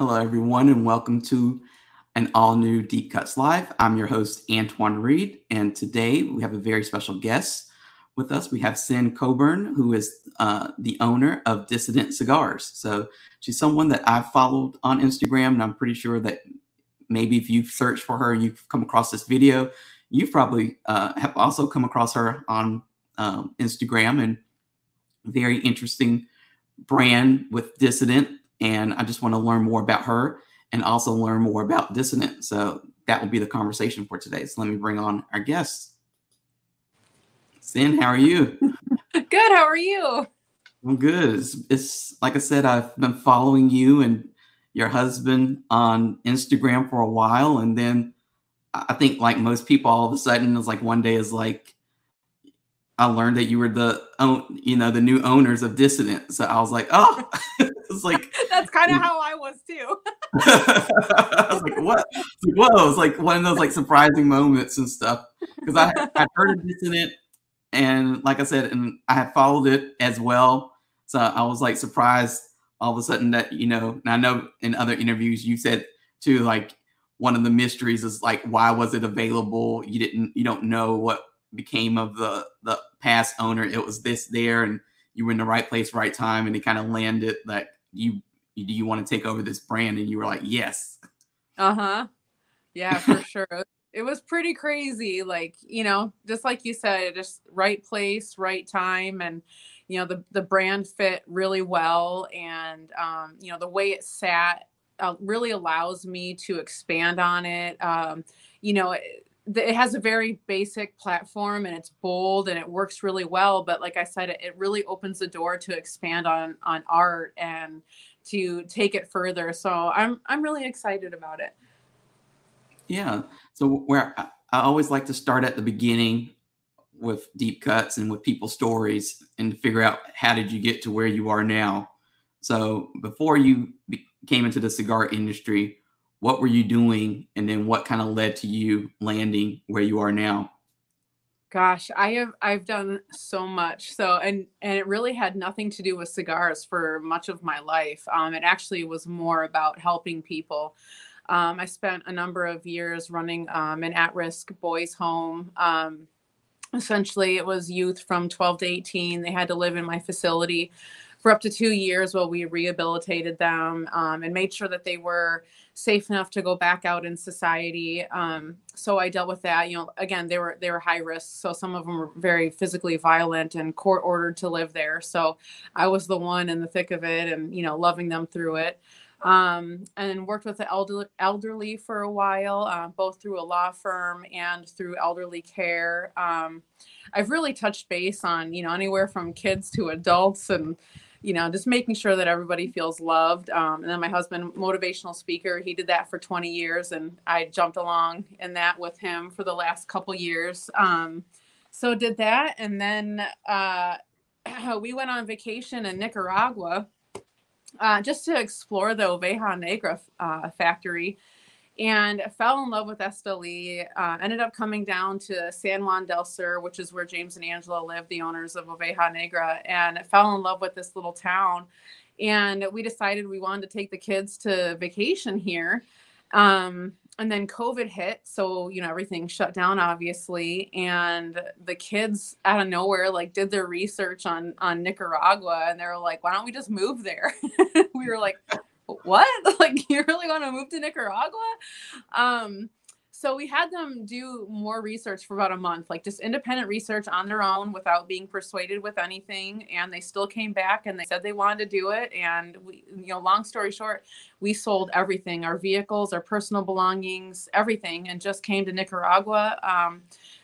Hello, everyone, and welcome to an all new Deep Cuts Live. I'm your host, Antoine Reed, and today we have a very special guest with us. We have Sin Coburn, who is uh, the owner of Dissident Cigars. So she's someone that I've followed on Instagram, and I'm pretty sure that maybe if you've searched for her, you've come across this video. You probably uh, have also come across her on um, Instagram, and very interesting brand with Dissident. And I just want to learn more about her and also learn more about Dissident. So that will be the conversation for today. So let me bring on our guests. Sin, how are you? good. How are you? I'm good. It's, it's, like I said, I've been following you and your husband on Instagram for a while, and then I think like most people, all of a sudden, it's like one day is like I learned that you were the you know the new owners of Dissident. So I was like, oh, it's like that's kind of how I was too. I was like, what? whoa! It's like one of those like surprising moments and stuff because I I heard of Dissident and like I said, and I had followed it as well. So I was like surprised all of a sudden that you know. And I know in other interviews you said too, like one of the mysteries is like why was it available? You didn't, you don't know what became of the the past owner. It was this there, and you were in the right place, right time, and it kind of landed that you do you want to take over this brand, and you were like, yes. Uh huh. Yeah, for sure. It was pretty crazy. Like you know, just like you said, just right place, right time, and you know the the brand fit really well, and um, you know the way it sat uh, really allows me to expand on it. Um, you know. It, it has a very basic platform and it's bold and it works really well but like i said it, really opens the door to expand on on art and to take it further. So i'm i'm really excited about it. Yeah. So where i, I always like to start at the beginning with deep cuts and with people's stories and to figure out how did you get to where you are now. So before you came into the cigar industry what were you doing and then what kind of led to you landing where you are now? Gosh i have i've done so much. So and and it really had nothing to do with cigars for much of my life. Um, it actually was more about helping people. Um, i spent a number of years running um, an at-risk boys home. Um, essentially it was youth from 12 to 18 they had to live in my facility for up to two years while we rehabilitated them um, and made sure that they were safe enough to go back out in society. Um, so I dealt with that. You know, again, they were they were high risk, so some of them were very physically violent and court ordered to live there. So I was the one in the thick of it, and you know, loving them through it. Um, and worked with the elderly, elderly for a while, uh, both through a law firm and through elderly care. Um, I've really touched base on you know anywhere from kids to adults and you know, just making sure that everybody feels loved. Um, and then my husband, motivational speaker, he did that for 20 years, and I jumped along in that with him for the last couple years. Um, so did that, and then uh, we went on vacation in Nicaragua uh, just to explore the Oveja Negra uh, factory and fell in love with Esteli. Uh, ended up coming down to San Juan del Sur, which is where James and Angela live, the owners of Oveja Negra, and fell in love with this little town. And we decided we wanted to take the kids to vacation here. Um, and then COVID hit, so you know everything shut down, obviously. And the kids out of nowhere like did their research on on Nicaragua, and they were like, "Why don't we just move there?" we were like, what? Like you really want to move to Nicaragua? Um, so we had them do more research for about a month, like just independent research on their own without being persuaded with anything. And they still came back and they said they wanted to do it. And we, you know, long story short, we sold everything, our vehicles, our personal belongings, everything, and just came to Nicaragua. Um,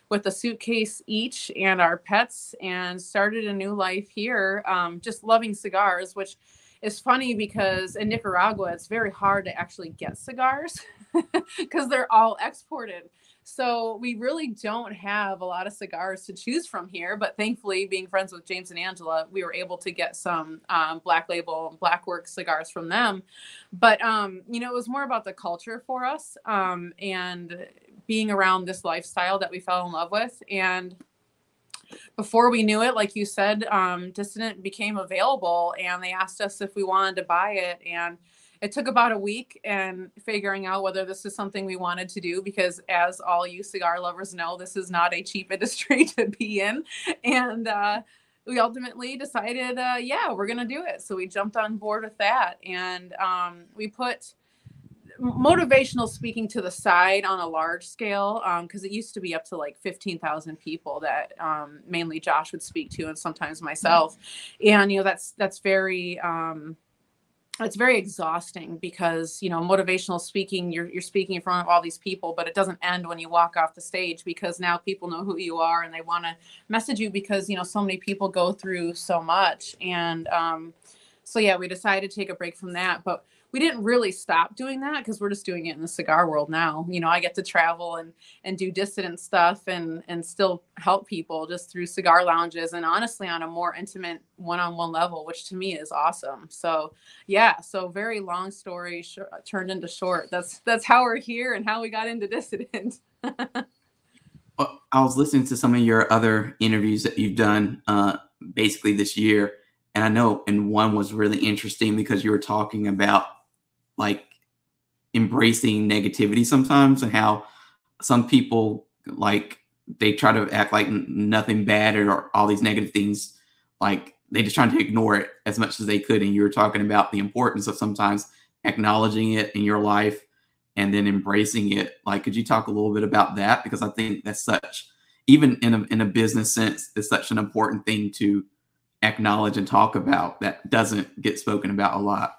with a suitcase each and our pets and started a new life here um, just loving cigars which it's funny because in Nicaragua, it's very hard to actually get cigars because they're all exported. So we really don't have a lot of cigars to choose from here. But thankfully, being friends with James and Angela, we were able to get some um, Black Label Black Work cigars from them. But um, you know, it was more about the culture for us um, and being around this lifestyle that we fell in love with and before we knew it, like you said, um, Dissident became available and they asked us if we wanted to buy it. And it took about a week and figuring out whether this is something we wanted to do because as all you cigar lovers know this is not a cheap industry to be in and uh, we ultimately decided uh, yeah we're gonna do it so we jumped on board with that and um, we put motivational speaking to the side on a large scale because um, it used to be up to like 15,000 people that um, mainly Josh would speak to and sometimes myself. And you know that's that's very um, it's very exhausting because you know motivational speaking you're, you're speaking in front of all these people but it doesn't end when you walk off the stage because now people know who you are and they want to message you because you know so many people go through so much. And um, so yeah we decided to take a break from that but we didn't really stop doing that because we're just doing it in the cigar world now. You know, I get to travel and and do dissident stuff and and still help people just through cigar lounges and honestly on a more intimate one-on-one level, which to me is awesome. So yeah, so very long story sh- turned into short. That's that's how we're here and how we got into dissident. well, I was listening to some of your other interviews that you've done uh, basically this year. And I know, and one was really interesting because you were talking about like embracing negativity sometimes and how some people like they try to act like nothing bad or all these negative things like they just trying to ignore it as much as they could. And you were talking about the importance of sometimes acknowledging it in your life and then embracing it. Like could you talk a little bit about that? Because i think that's such even in a, in a business sense it's such an important thing to acknowledge and talk about that doesn't get spoken about a lot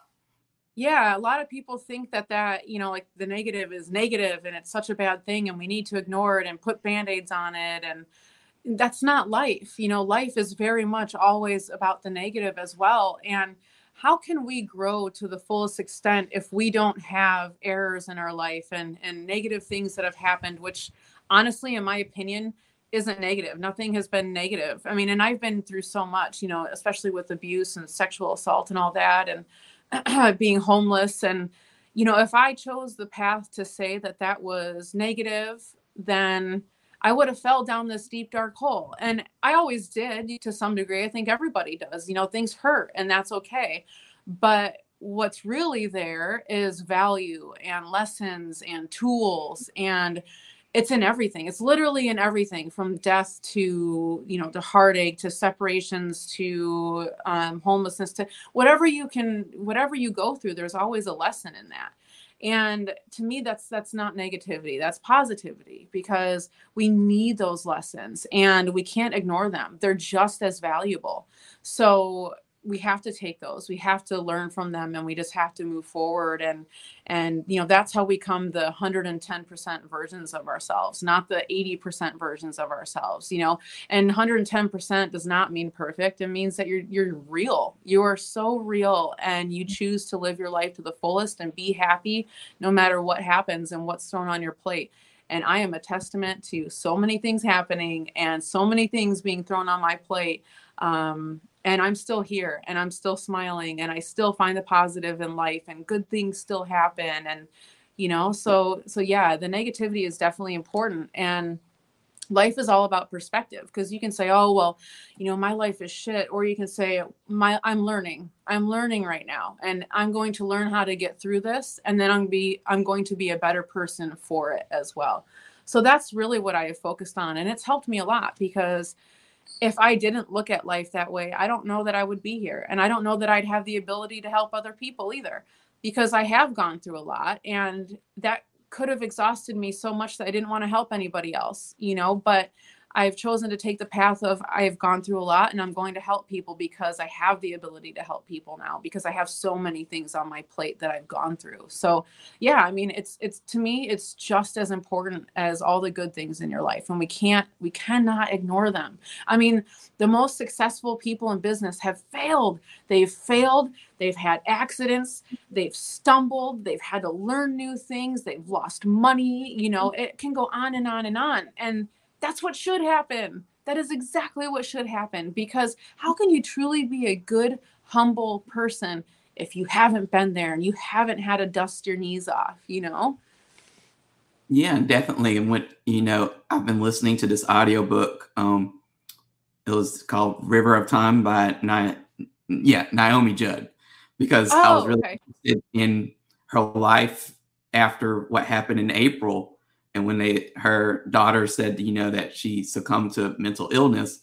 yeah a lot of people think that that you know like the negative is negative and it's such a bad thing and we need to ignore it and put band-aids on it and that's not life you know life is very much always about the negative as well and how can we grow to the fullest extent if we don't have errors in our life and and negative things that have happened which honestly in my opinion isn't negative. Nothing has been negative. I mean and i've been through so much you know especially with abuse and sexual assault and all that and being homeless and you know if i chose the path to say that that was negative then i would have fell down this deep dark hole. And i always did to some degree. I think everybody does. You know things hurt and that's okay. But what's really there is value and lessons and tools and it's in everything. It's literally in everything from death to you know to heartache to separations to um, homelessness to whatever you can whatever you go through there's always a lesson in that. And to me that's that's not negativity that's positivity because we need those lessons and we can't ignore them. They're just as valuable. So we have to take those we have to learn from them and we just have to move forward and and you know that's how we come the 110% versions of ourselves not the 80% versions of ourselves you know and 110% does not mean perfect it means that you're you're real you are so real and you choose to live your life to the fullest and be happy no matter what happens and what's thrown on your plate and I am a testament to so many things happening and so many things being thrown on my plate. Um, and I'm still here and I'm still smiling and I still find the positive in life and good things still happen and you know so so yeah the negativity is definitely important and life is all about perspective because you can say oh well you know my life is shit or you can say my i'm learning i'm learning right now and i'm going to learn how to get through this and then i'm be i'm going to be a better person for it as well. So that's really what i have focused on and it's helped me a lot because if I didn't look at life that way, I don't know that I would be here. And I don't know that I'd have the ability to help other people either because I have gone through a lot and that could have exhausted me so much that I didn't want to help anybody else, you know, but I've chosen to take the path of I've gone through a lot and I'm going to help people because I have the ability to help people now because I have so many things on my plate that I've gone through. So, yeah, I mean, it's it's to me it's just as important as all the good things in your life and we can't we cannot ignore them. I mean, the most successful people in business have failed. They've failed, they've had accidents, they've stumbled, they've had to learn new things, they've lost money, you know, it can go on and on and on. And that's what should happen. That is exactly what should happen because how can you truly be a good, humble person if you haven't been there and you haven't had to dust your knees off, you know? Yeah, definitely. And what, you know, I've been listening to this audiobook. Um, it was called River of Time by Ni- yeah, Naomi Judd. because oh, I was really okay. interested in her life after what happened in April. And when they her daughter said, you know, that she succumbed to mental illness.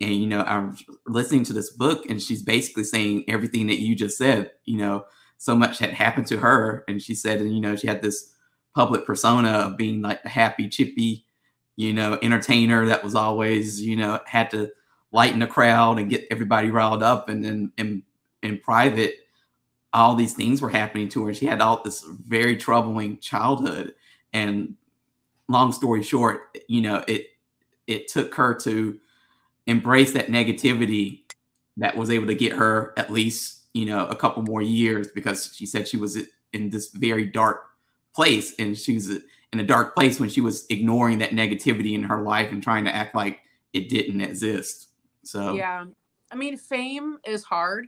And, you know, I'm listening to this book and she's basically saying everything that you just said, you know, so much had happened to her. And she said, and you know, she had this public persona of being like the happy, chippy, you know, entertainer that was always, you know, had to lighten the crowd and get everybody riled up. And then in, in private, all these things were happening to her. She had all this very troubling childhood. And long story short, you know, it it took her to embrace that negativity that was able to get her at least, you know, a couple more years because she said she was in this very dark place and she was in a dark place when she was ignoring that negativity in her life and trying to act like it didn't exist. So Yeah. I mean, fame is hard.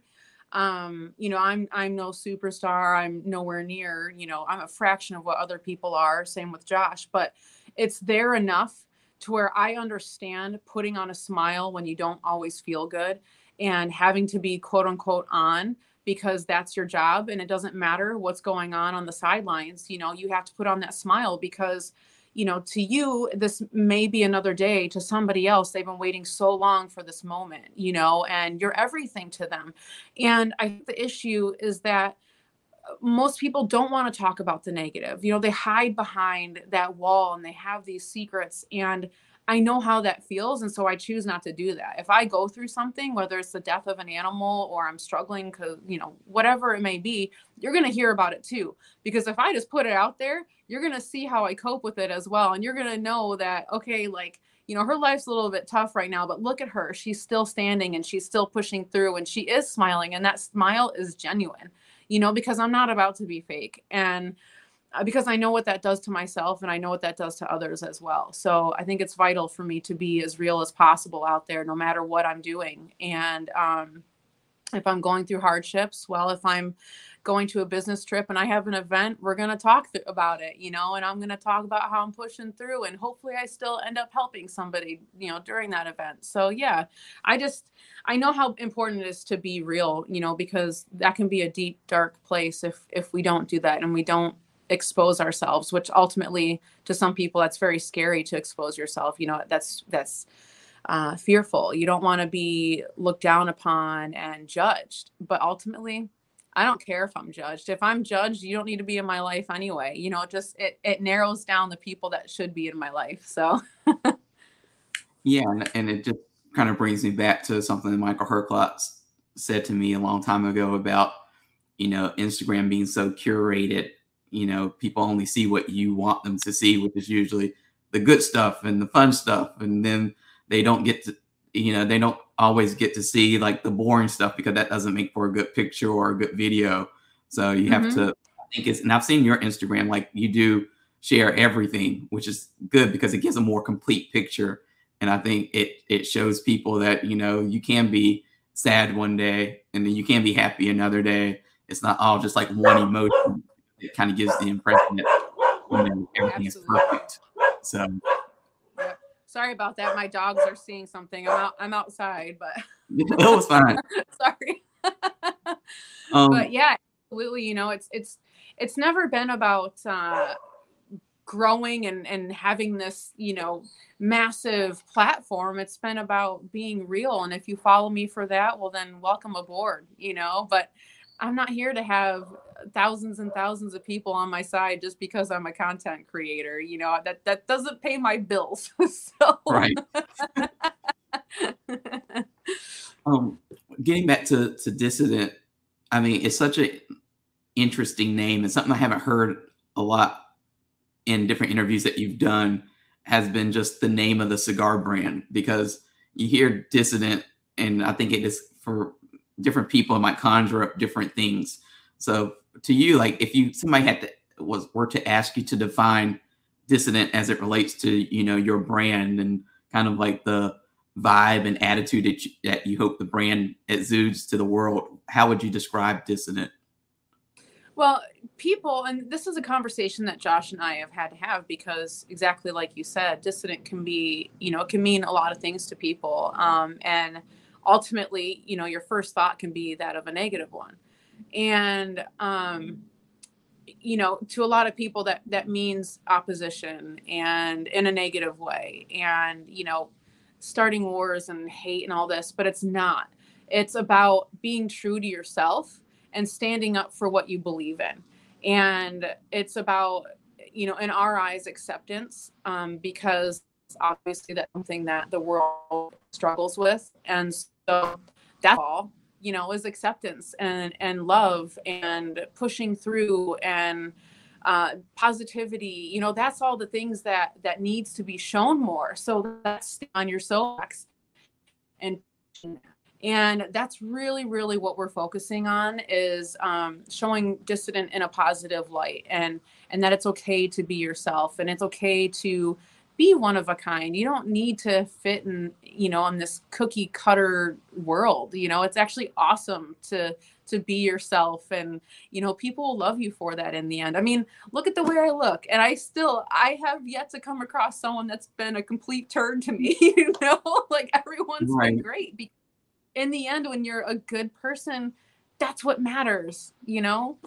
Um, you know, I'm I'm no superstar. I'm nowhere near, you know, I'm a fraction of what other people are, same with Josh, but it's there enough to where I understand putting on a smile when you don't always feel good and having to be quote unquote on because that's your job and it doesn't matter what's going on on the sidelines you know you have to put on that smile because you know to you this may be another day to somebody else they've been waiting so long for this moment you know and you're everything to them. And i think the issue is that uh, most people don't want to talk about the negative you know they hide behind that wall and they have these secrets and I know how that feels. And so I choose not to do that. If I go through something, whether it's the death of an animal or I'm struggling because, you know, whatever it may be, you're going to hear about it too. Because if I just put it out there, you're going to see how I cope with it as well. And you're going to know that, okay, like, you know, her life's a little bit tough right now, but look at her. She's still standing and she's still pushing through and she is smiling. And that smile is genuine, you know, because I'm not about to be fake. And, because I know what that does to myself and I know what that does to others as well. So I think it's vital for me to be as real as possible out there, no matter what I'm doing. And um, if I'm going through hardships, well, if I'm going to a business trip and I have an event, we're going to talk th- about it, you know, and I'm going to talk about how I'm pushing through and hopefully I still end up helping somebody, you know, during that event. So, yeah, I just, I know how important it is to be real, you know, because that can be a deep, dark place if, if we don't do that and we don't expose ourselves which ultimately to some people that's very scary to expose yourself you know that's that's uh, fearful. You don't want to be looked down upon and judged but ultimately i don't care if i'm judged. If i'm judged you don't need to be in my life anyway you know just it, it narrows down the people that should be in my life so. Yeah and, and it just kind of brings me back to something that Michael Herklots said to me a long time ago about you know instagram being so curated you know people only see what you want them to see which is usually the good stuff and the fun stuff and then they don't get to you know they don't always get to see like the boring stuff because that doesn't make for a good picture or a good video. So you have mm-hmm. to i think it's and i've seen your instagram like you do share everything which is good because it gives a more complete picture. And i think it it shows people that you know you can be sad one day and then you can be happy another day. It's not all just like one emotion it kind of gives the impression that you know, everything Absolutely. is perfect. So. Sorry about that. My dogs are seeing something. I'm out. I'm outside, but. it was fine. Sorry. um, but yeah, absolutely. You know, it's it's it's never been about uh, growing and and having this you know massive platform it's been about being real and if you follow me for that well then welcome aboard you know but I'm not here to have thousands and thousands of people on my side just because I'm a content creator. You know, that that doesn't pay my bills. so Right. um getting back to to dissident, I mean, it's such an interesting name and something I haven't heard a lot in different interviews that you've done has been just the name of the cigar brand because you hear dissident and I think it is for different people might conjure up different things. So to you, like if you somebody had to was were to ask you to define dissident as it relates to you know your brand and kind of like the vibe and attitude that you, that you hope the brand exudes to the world, how would you describe dissident? Well, people, and this is a conversation that Josh and I have had to have because exactly like you said, dissident can be, you know, it can mean a lot of things to people. Um, and ultimately, you know, your first thought can be that of a negative one. and um, you know to a lot of people that that means opposition and in a negative way and you know starting wars and hate and all this but it's not. It's about being true to yourself and standing up for what you believe in. And it's about you know in our eyes acceptance um, because obviously that's something that the world struggles with. And so that's all you know is acceptance and and love and pushing through and uh, positivity you know that's all the things that that needs to be shown more. So that's on your soapbox and and that's really really what we're focusing on is um, showing dissident in a positive light and and that it's okay to be yourself and it's okay to be one of a kind. You don't need to fit in, you know, in this cookie cutter world. You know, it's actually awesome to to be yourself and you know people will love you for that in the end i mean look at the way i look and i still i have yet to come across someone that's been a complete turn to me you know like everyone's right. been great in the end when you're a good person that's what matters you know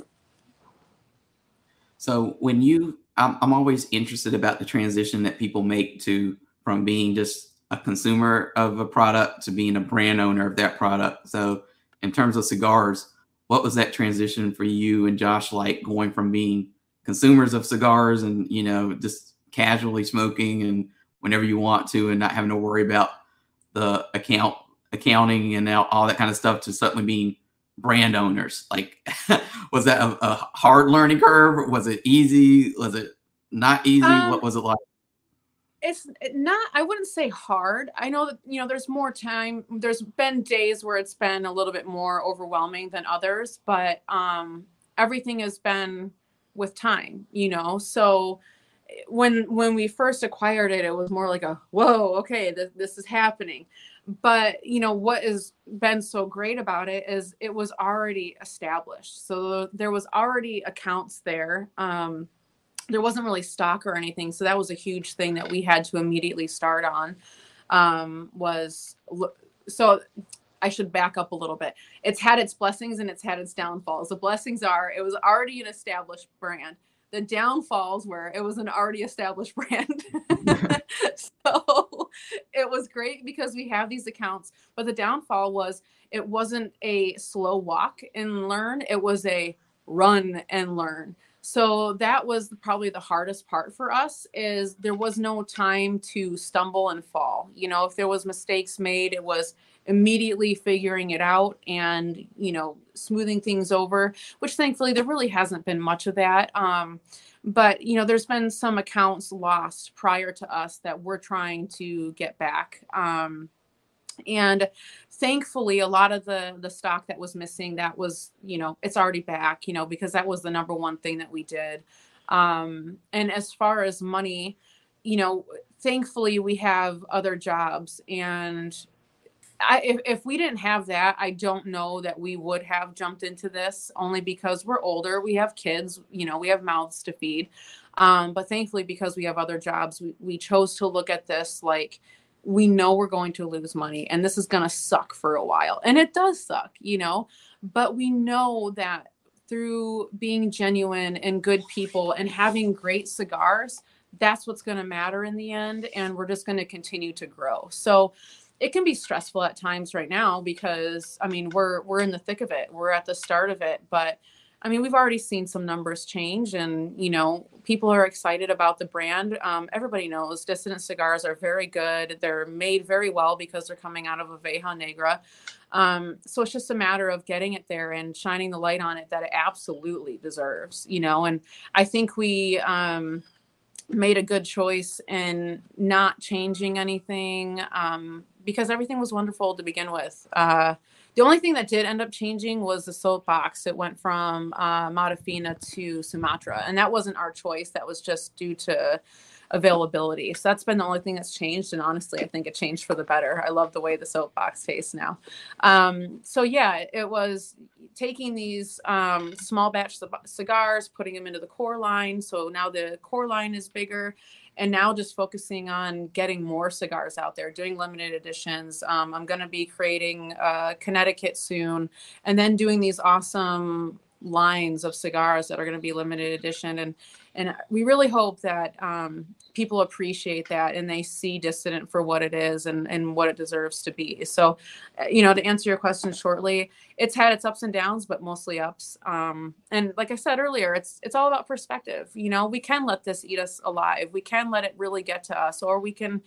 so when you I'm, I'm always interested about the transition that people make to from being just a consumer of a product to being a brand owner of that product. So, in terms of cigars, what was that transition for you and Josh like going from being consumers of cigars and you know just casually smoking and whenever you want to and not having to worry about the account accounting and all that kind of stuff to suddenly being brand owners? Like, was that a, a, hard learning curve? Was it easy? Was it not easy? Um, what was it like? It's not, I wouldn't say hard. I know that, you know, there's more time. There's been days where it's been a little bit more overwhelming than others, but um, everything has been with time, you know? So, when when we first acquired it it was more like a whoa okay this, this is happening but you know what has been so great about it is it was already established so there was already accounts there um, there wasn't really stock or anything so that was a huge thing that we had to immediately start on um, was so I should back up a little bit. It's had its blessings and it's had its downfalls. The blessings are it was already an established brand the downfalls were it was an already established brand. so it was great because we have these accounts, but the downfall was it wasn't a slow walk and learn, it was a run and learn. So that was probably the hardest part for us is there was no time to stumble and fall. You know, if there was mistakes made, it was immediately figuring it out and you know smoothing things over which thankfully there really hasn't been much of that um, but you know there's been some accounts lost prior to us that we're trying to get back um, and thankfully a lot of the the stock that was missing that was you know it's already back you know because that was the number one thing that we did um, and as far as money you know thankfully we have other jobs and I, if, if we didn't have that, I don't know that we would have jumped into this only because we're older. We have kids, you know, we have mouths to feed. Um, but thankfully, because we have other jobs, we, we chose to look at this like we know we're going to lose money and this is going to suck for a while. And it does suck, you know, but we know that through being genuine and good people and having great cigars, that's what's going to matter in the end. And we're just going to continue to grow. So, it can be stressful at times right now because I mean we're we're in the thick of it. We're at the start of it, but I mean we've already seen some numbers change, and you know people are excited about the brand. Um, everybody knows Dissident cigars are very good. They're made very well because they're coming out of Oveja Negra. Um, so it's just a matter of getting it there and shining the light on it that it absolutely deserves, you know. And I think we um, made a good choice in not changing anything. Um, because everything was wonderful to begin with. Uh, the only thing that did end up changing was the soapbox. It went from uh, to Sumatra, and that wasn't our choice. That was just due to availability. So that's been the only thing that's changed. And honestly, I think it changed for the better. I love the way the soapbox tastes now. Um, so yeah, it was taking these um, small batch cigars, putting them into the core line. So now the core line is bigger and now just focusing on getting more cigars out there, doing limited editions. Um, I'm going to be creating uh, Connecticut soon, and then doing these awesome lines of cigars that are going to be limited edition and and we really hope that um, people appreciate that and they see dissident for what it is and, and what it deserves to be. So uh, you know to answer your question shortly it's had its ups and downs but mostly ups. Um, and like i said earlier it's it's all about perspective. You know we can let this eat us alive. We can let it really get to us or we can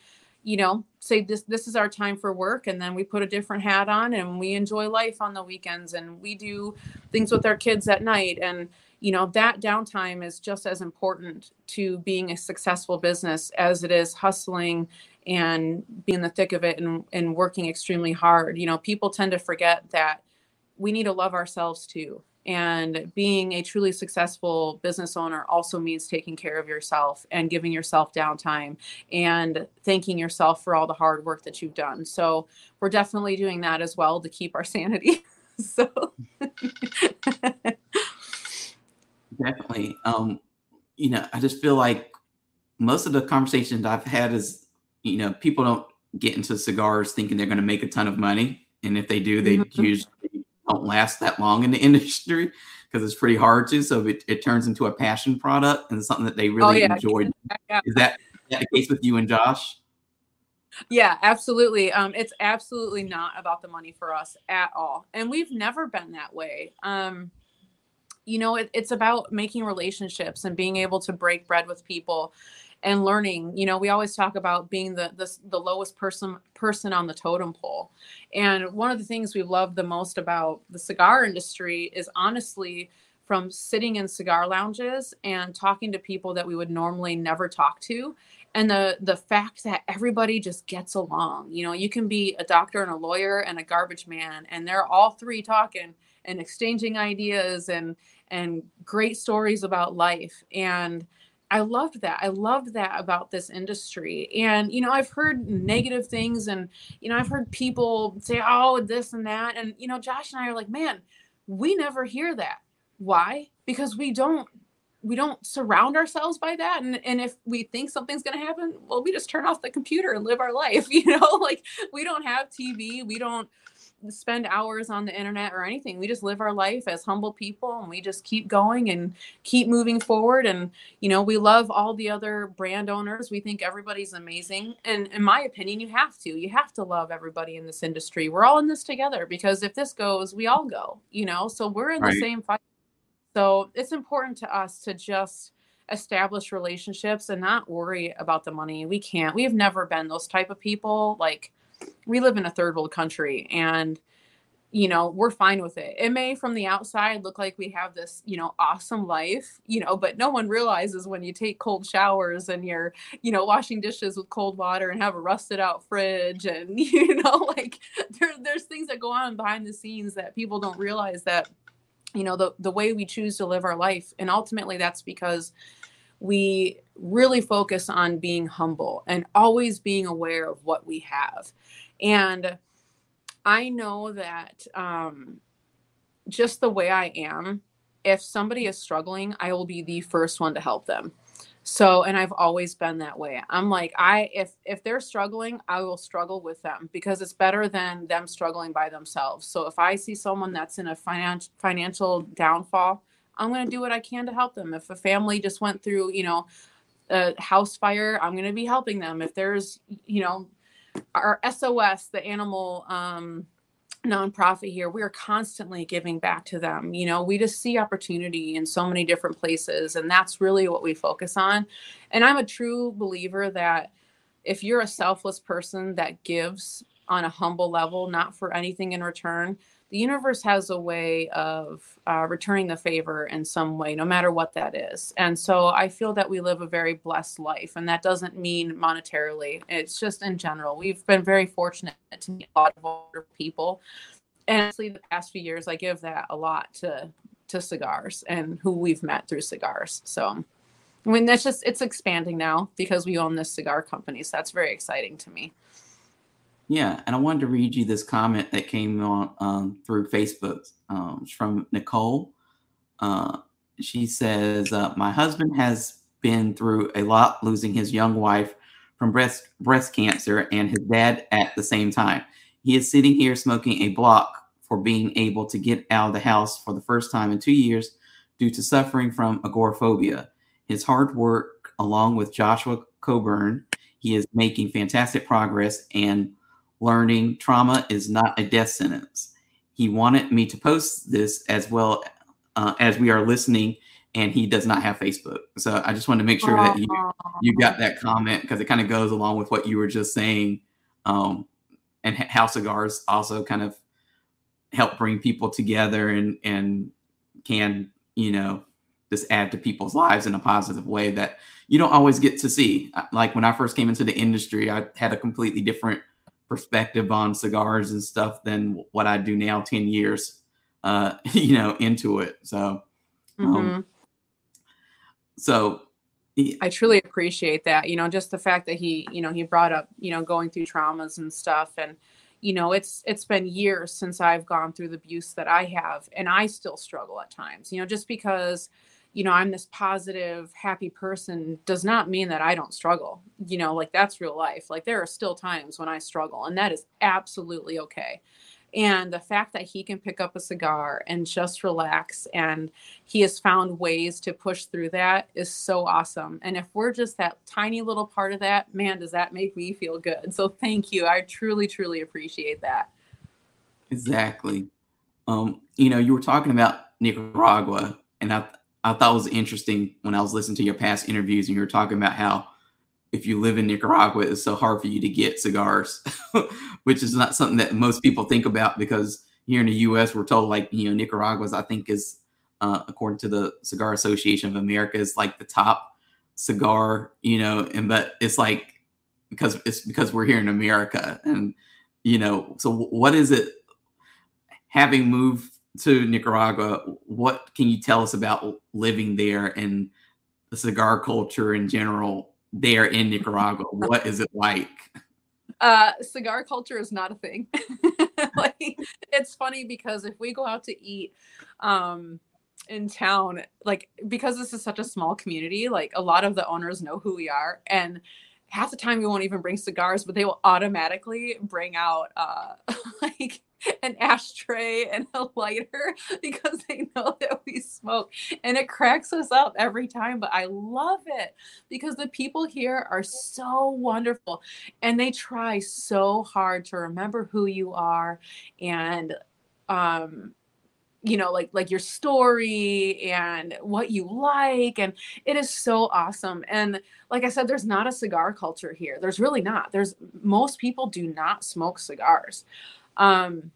you know say this this is our time for work and then we put a different hat on and we enjoy life on the weekends and we do things with our kids at night and you know that downtime is just as important to being a successful business as it is hustling and being in the thick of it and, and working extremely hard. You know people tend to forget that we need to love ourselves too and being a truly successful business owner also means taking care of yourself and giving yourself downtime and thanking yourself for all the hard work that you've done so we're definitely doing that as well to keep our sanity so Definitely. Um, you know, I just feel like most of the conversations I've had is, you know, people don't get into cigars thinking they're going to make a ton of money, and if they do, they mm-hmm. usually don't last that long in the industry because it's pretty hard to. So it, it turns into a passion product and something that they oh, really oh, yeah. enjoy. Yeah. Is that, is that the case with you and Josh? Yeah, absolutely. Um, it's absolutely not about the money for us at all, and we've never been that way. Um, you know it, it's about making relationships and being able to break bread with people and learning you know we always talk about being the, the the, lowest person person on the totem pole. And one of the things we love the most about the cigar industry is honestly from sitting in cigar lounges and talking to people that we would normally never talk to and the the fact that everybody just gets along. You know you can be a doctor and a lawyer and a garbage man and they're all three talking and exchanging ideas and and great stories about life. And I loved that. I loved that about this industry. And, you know, I've heard negative things and, you know, I've heard people say, oh, this and that. And, you know, Josh and I are like, man, we never hear that. Why? Because we don't we don't surround ourselves by that and, and if we think something's going to happen well we just turn off the computer and live our life you know like we don't have tv we don't spend hours on the internet or anything. We just live our life as humble people and we just keep going and keep moving forward. And, you know, we love all the other brand owners. We think everybody's amazing. And in my opinion, you have to. You have to love everybody in this industry. We're all in this together because if this goes, we all go, you know, so we're in right. the same fight. So it's important to us to just establish relationships and not worry about the money. We can't. We've never been those type of people. Like, we live in a third world country and you know we're fine with it it may from the outside look like we have this you know awesome life you know but no one realizes when you take cold showers and you're you know washing dishes with cold water and have a rusted out fridge and you know like there, there's things that go on behind the scenes that people don't realize that you know the, the way we choose to live our life and ultimately that's because we really focus on being humble and always being aware of what we have. And I know that um, just the way I am, if somebody is struggling, I will be the first one to help them. So, and I've always been that way. I'm like, I if if they're struggling, I will struggle with them because it's better than them struggling by themselves. So, if I see someone that's in a financial financial downfall, I'm going to do what I can to help them. If a family just went through, you know, a house fire, I'm going to be helping them. If there's, you know, our SOS, the animal um, nonprofit here, we are constantly giving back to them. You know, we just see opportunity in so many different places, and that's really what we focus on. And I'm a true believer that if you're a selfless person that gives on a humble level, not for anything in return, the universe has a way of uh, returning the favor in some way, no matter what that is. And so I feel that we live a very blessed life, and that doesn't mean monetarily. It's just in general. We've been very fortunate to meet a lot of older people. And honestly, the past few years, I give that a lot to to cigars and who we've met through cigars. So, I mean, that's just it's expanding now because we own this cigar company. So that's very exciting to me. Yeah, and I wanted to read you this comment that came on um, through Facebook. Um, from Nicole. Uh, she says, uh, "My husband has been through a lot, losing his young wife from breast breast cancer and his dad at the same time. He is sitting here smoking a block for being able to get out of the house for the first time in two years due to suffering from agoraphobia. His hard work, along with Joshua Coburn, he is making fantastic progress and learning trauma is not a death sentence. He wanted me to post this as well uh, as we are listening, and he does not have Facebook. So I just wanted to make sure that you you got that comment because it kind of goes along with what you were just saying, um, and how cigars also kind of help bring people together and and can you know just add to people's lives in a positive way that you don't always get to see. Like when I first came into the industry, I had a completely different perspective on cigars and stuff than what I do now 10 years uh you know into it. So um, mm-hmm. so I truly appreciate that. You know, just the fact that he, you know, he brought up, you know, going through traumas and stuff and you know it's it's been years since i've gone through the abuse that i have and i still struggle at times you know just because you know i'm this positive happy person does not mean that i don't struggle you know like that's real life like there are still times when i struggle and that is absolutely okay and the fact that he can pick up a cigar and just relax and he has found ways to push through that is so awesome. And if we're just that tiny little part of that, man, does that make me feel good. So thank you. I truly, truly appreciate that. Exactly. Um, you know, you were talking about Nicaragua, and I I thought was interesting when I was listening to your past interviews, and you were talking about how if you live in Nicaragua, it's so hard for you to get cigars, which is not something that most people think about because here in the U.S. we're told like you know Nicaragua's I think is uh, according to the Cigar Association of America is like the top cigar, you know, and but it's like because it's because we're here in America and you know so what is it having moved to Nicaragua? What can you tell us about living there and the cigar culture in general? there in Nicaragua? what is it like? Uh, cigar culture is not a thing. like, it's funny because if we go out to eat um, in town, like because this is such a small community, like a lot of the owners know who we are, and half the time we won't even bring cigars, but they will automatically bring out uh, like an ashtray and a lighter because they know that we smoke. And it cracks us up every time, but I love it because the people here are so wonderful and they try so hard to remember who you are and um you know like like your story and what you like and it is so awesome. And like i said there's not a cigar culture here. There's really not. There's most people do not smoke cigars um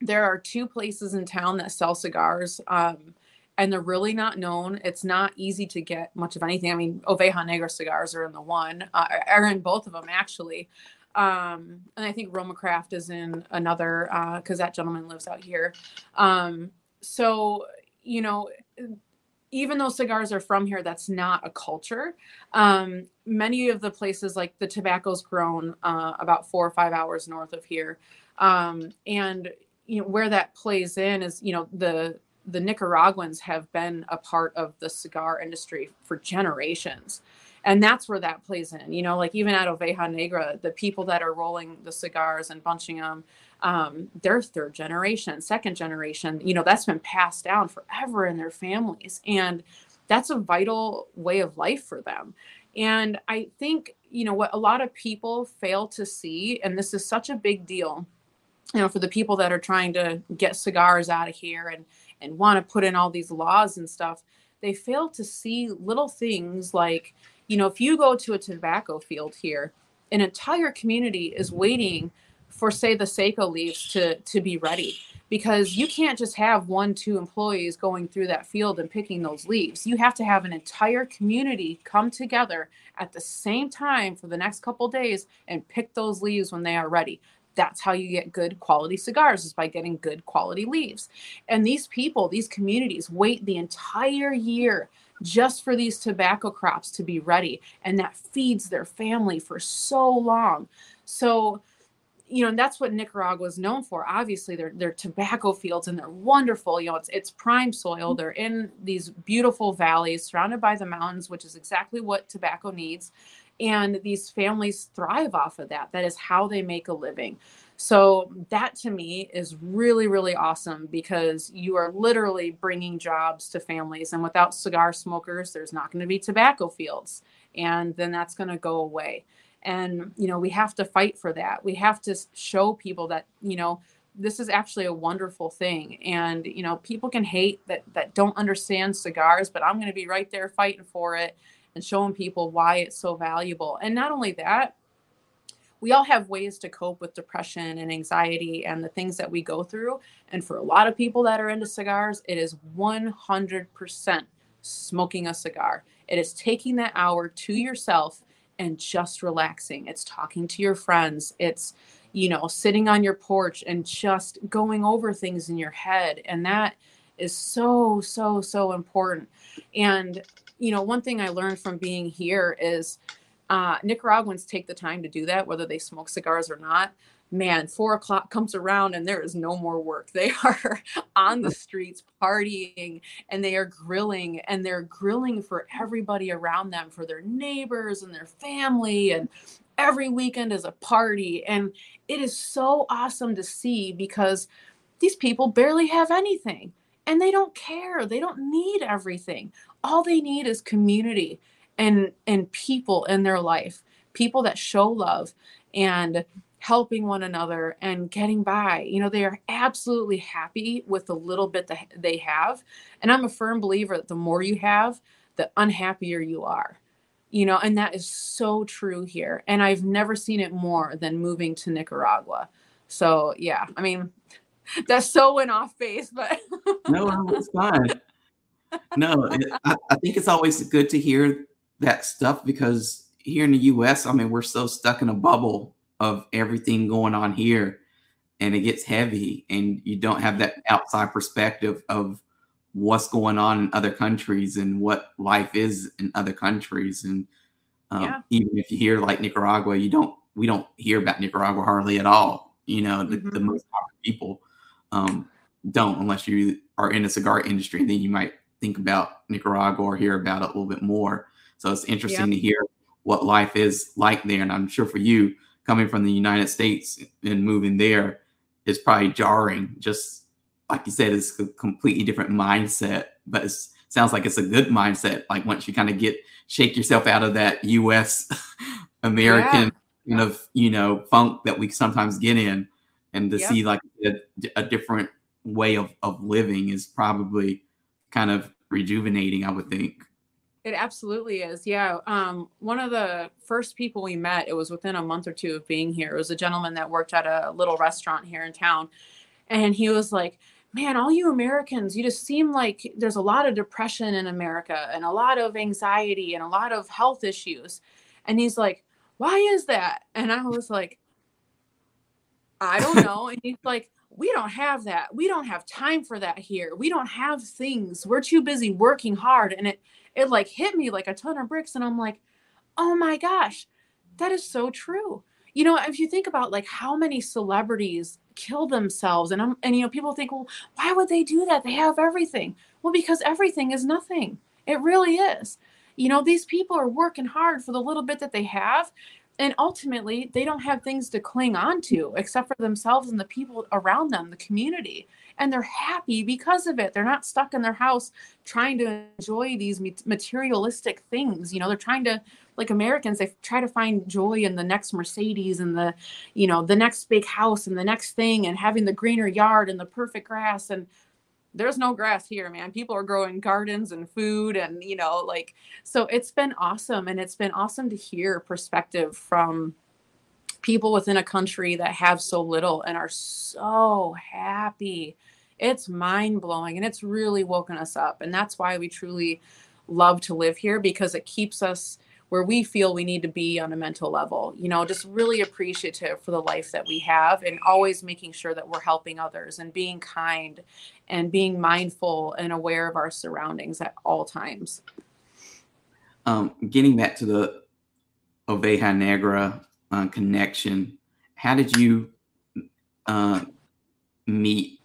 there are two places in town that sell cigars um and they're really not known it's not easy to get much of anything i mean oveja negra cigars are in the one uh, are in both of them actually um, and I think Roma Craft is in another because uh, that gentleman lives out here. Um, so you know, even though cigars are from here, that's not a culture. Um, many of the places, like the tobacco's grown uh, about four or five hours north of here, um, and you know where that plays in is you know the the Nicaraguans have been a part of the cigar industry for generations. And that's where that plays in you know like even at oveja negra the people that are rolling the cigars and bunching them um, they're third generation second generation you know that's been passed down forever in their families. And that's a vital way of life for them. And i think you know what a lot of people fail to see and this is such a big deal you know for the people that are trying to get cigars out of here and and want to put in all these laws and stuff they fail to see little things like you know, if you go to a tobacco field here, an entire community is waiting for say the Seco leaves to to be ready. Because you can't just have one two employees going through that field and picking those leaves. You have to have an entire community come together at the same time for the next couple days and pick those leaves when they are ready that's how you get good quality cigars is by getting good quality leaves and these people these communities wait the entire year just for these tobacco crops to be ready. And that feeds their family for so long. So, you know, and that's what Nicaragua is known for. Obviously, they're they're tobacco fields and they're wonderful. You know, it's it's prime soil. They're in these beautiful valleys surrounded by the mountains, which is exactly what tobacco needs. And these families thrive off of that. That is how they make a living. So that to me is really, really awesome because you are literally bringing jobs to families. And without cigar smokers, there's not going to be tobacco fields. And then that's going to go away and you know we have to fight for that we have to show people that you know this is actually a wonderful thing and you know people can hate that that don't understand cigars but i'm going to be right there fighting for it and showing people why it's so valuable and not only that we all have ways to cope with depression and anxiety and the things that we go through and for a lot of people that are into cigars it is 100% smoking a cigar it is taking that hour to yourself and just relaxing. It's talking to your friends. It's, you know, sitting on your porch and just going over things in your head. And that is so, so, so important. And, you know, one thing I learned from being here is uh, Nicaraguans take the time to do that, whether they smoke cigars or not man, four o'clock comes around and there is no more work. They are on the streets partying and they are grilling and they're grilling for everybody around them, for their neighbors and their family. And every weekend is a party. And it is so awesome to see because these people barely have anything and they don't care. They don't need everything. All they need is community and and people in their life, people that show love and helping one another and getting by. You know, they are absolutely happy with the little bit that they have. And I'm a firm believer that the more you have, the unhappier you are. You know, and that is so true here. And I've never seen it more than moving to Nicaragua. So, yeah, I mean, that's so went off base, but no, it's fine. No, I, I think it's always good to hear that stuff because here in the US, I mean, we're so stuck in a bubble of everything going on here and it gets heavy and you don't have that outside perspective of what's going on in other countries and what life is in other countries and um, yeah. even if you hear like nicaragua you don't we don't hear about nicaragua hardly at all you know the, mm-hmm. the most popular people um, don't unless you are in the cigar industry then you might think about nicaragua or hear about it a little bit more so it's interesting yeah. to hear what life is like there and i'm sure for you coming from the United States and moving there is probably jarring. Just like you said, it's a completely different mindset, but it sounds like it's a good mindset. Like once you kind of get shake yourself out of that U.S. American yeah. kind of you know funk that we sometimes get in, and to yep. see like a, a different way of of living is probably kind of rejuvenating. I would think. It absolutely is. Yeah. Um, one of the first people we met, it was within a month or two of being here. It was a gentleman that worked at a little restaurant here in town. And he was like, Man, all you Americans, you just seem like there's a lot of depression in America and a lot of anxiety and a lot of health issues. And he's like, Why is that? And I was like, I don't know. and he's like, we don't have that. We don't have time for that here. We don't have things. We're too busy working hard. And it it like hit me like a ton of bricks and i'm like oh my gosh that is so true you know if you think about like how many celebrities kill themselves and i'm and you know people think well why would they do that they have everything well because everything is nothing it really is you know these people are working hard for the little bit that they have and ultimately they don't have things to cling on to except for themselves and the people around them the community. And they're happy because of it. They're not stuck in their house trying to enjoy these materialistic things. You know they're trying to like americans they try to find joy in the next mercedes and the you know the next big house and the next thing and having the greener yard and the perfect grass and there's no grass here man. People are growing gardens and food and you know like so it's been awesome and it's been awesome to hear perspective from people within a country that have so little and are so happy. It's mind blowing and it's really woken us up and that's why we truly love to live here because it keeps us where we feel we need to be on a mental level. You know, just really appreciative for the life that we have and always making sure that we're helping others and being kind and being mindful and aware of our surroundings at all times. Um, getting back to the Oveja Negra uh, connection, how did you uh, meet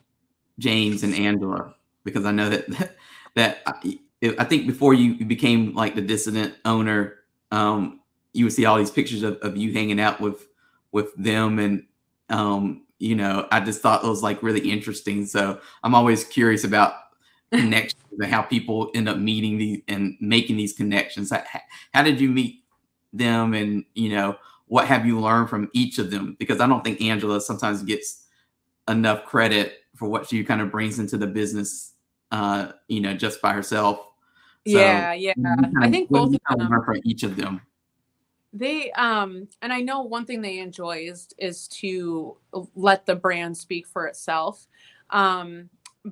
James and Angela because I know that that, that I, I, think before you became like the dissident owner, um, you would see all these pictures of, of you hanging out with with them and um, you know I just thought it was like really interesting. So I'm always curious about connections and how people end up meeting these and making these connections. How, how did you meet them and you know what have you learned from each of them? Because I don't think Angela sometimes gets enough credit for what she kind of brings into the business, uh, you know, just by herself. So, yeah, yeah. I think both of them learn from each of them. They um and I know one thing they enjoy is is to let the brand speak for itself. Um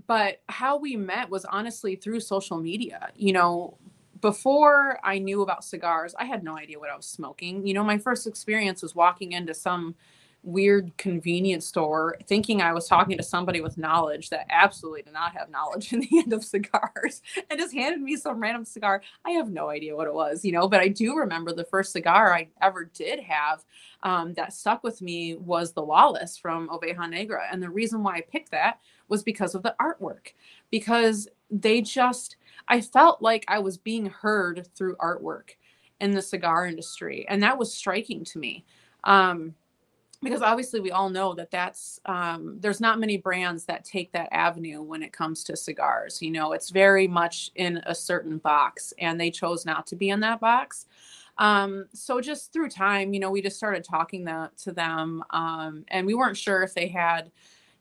but how we met was honestly through social media. You know, before I knew about cigars, I had no idea what I was smoking. You know, my first experience was walking into some weird convenience store thinking I was talking to somebody with knowledge that absolutely did not have knowledge in the end of cigars and just handed me some random cigar. I have no idea what it was, you know, but I do remember the first cigar I ever did have um, that stuck with me was the Lawless from Oveja Negra. And the reason why I picked that was because of the artwork, because they just, I felt like I was being heard through artwork in the cigar industry. And that was striking to me. Um, because obviously we all know that that's um, there's not many brands that take that avenue when it comes to cigars you know it's very much in a certain box and they chose not to be in that box. Um, so just through time you know we just started talking that to them um, and we weren't sure if they had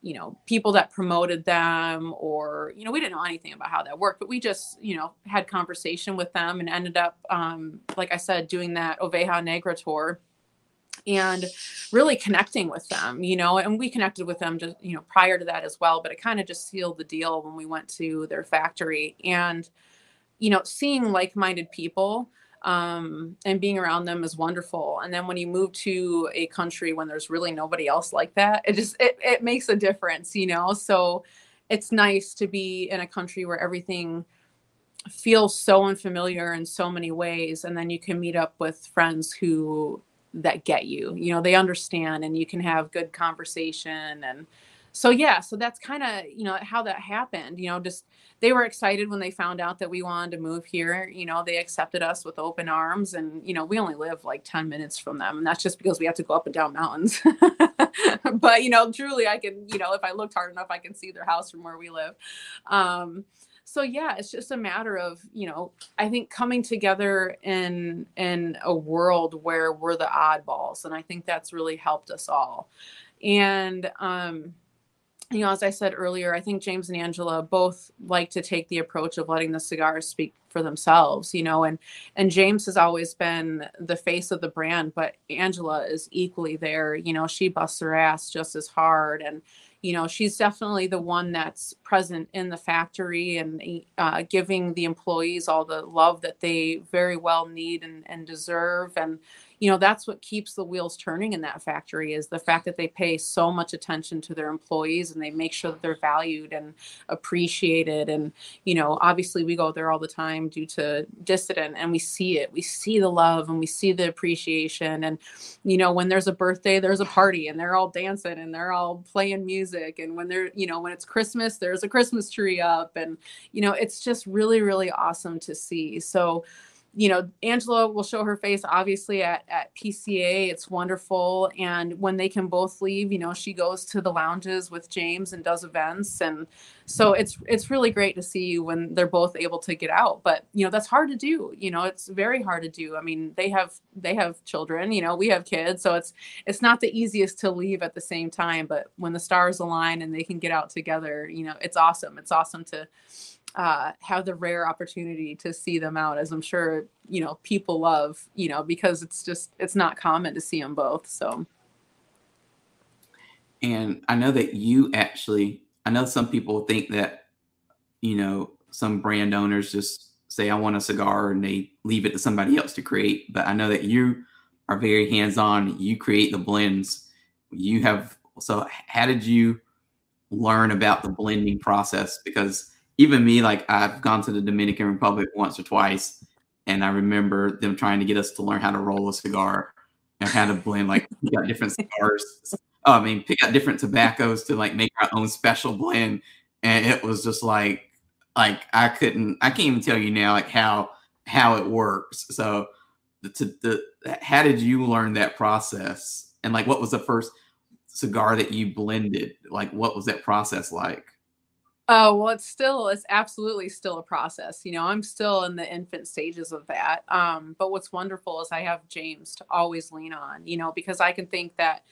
you know people that promoted them or you know we didn't know anything about how that worked but we just you know had conversation with them and ended up um, like i said doing that oveja negra tour and really connecting with them, you know, and we connected with them just, you know, prior to that as well, but it kind of just sealed the deal when we went to their factory and, you know, seeing like-minded people um, and being around them is wonderful. And then when you move to a country when there's really nobody else like that, it just, it, it makes a difference, you know? So it's nice to be in a country where everything feels so unfamiliar in so many ways. And then you can meet up with friends who that get you you know they understand and you can have good conversation and so yeah so that's kind of you know how that happened you know just they were excited when they found out that we wanted to move here you know they accepted us with open arms and you know we only live like 10 minutes from them and that's just because we have to go up and down mountains. But you know truly i can you know if i looked hard enough i can see their house from where we live. Um so yeah it's just a matter of you know i think coming together in in a world where we're the oddballs and i think that's really helped us all. And um you know as i said earlier i think james and angela both like to take the approach of letting the cigars speak for themselves you know and and james has always been the face of the brand but angela is equally there you know she busts her ass just as hard and you know she's definitely the one that's present in the factory and uh, giving the employees all the love that they very well need and, and deserve. And you know that's what keeps the wheels turning in that factory is the fact that they pay so much attention to their employees and they make sure that they're valued and appreciated. And you know obviously we go there all the time due to dissident and we see it. We see the love and we see the appreciation. And you know when there's a birthday there's a party and they're all dancing and they're all playing music. And when they're you know when it's christmas there's a christmas tree up. And you know it's just really really awesome to see. So you know, Angela will show her face obviously at, at PCA. It's wonderful. And when they can both leave, you know, she goes to the lounges with James and does events. And so it's it's really great to see you when they're both able to get out. But you know, that's hard to do. You know, it's very hard to do. I mean, they have they have children, you know, we have kids. So it's it's not the easiest to leave at the same time. But when the stars align and they can get out together, you know, it's awesome. It's awesome to uh, have the rare opportunity to see them out, as I'm sure you know people love, you know, because it's just it's not common to see them both. So, and I know that you actually, I know some people think that, you know, some brand owners just say I want a cigar and they leave it to somebody else to create, but I know that you are very hands-on. You create the blends. You have so how did you learn about the blending process because even me, like I've gone to the Dominican Republic once or twice, and I remember them trying to get us to learn how to roll a cigar and how to blend. Like we got different cigars. I mean, pick out different tobaccos to like make our own special blend, and it was just like like I couldn't I can't even tell you now like how how it works. So the how did you learn that process and like what was the first cigar that you blended? Like what was that process like? Oh, well, it's still, it's absolutely still a process. You know, I'm still in the infant stages of that. Um, but what's wonderful is I have James to always lean on, you know, because I can think that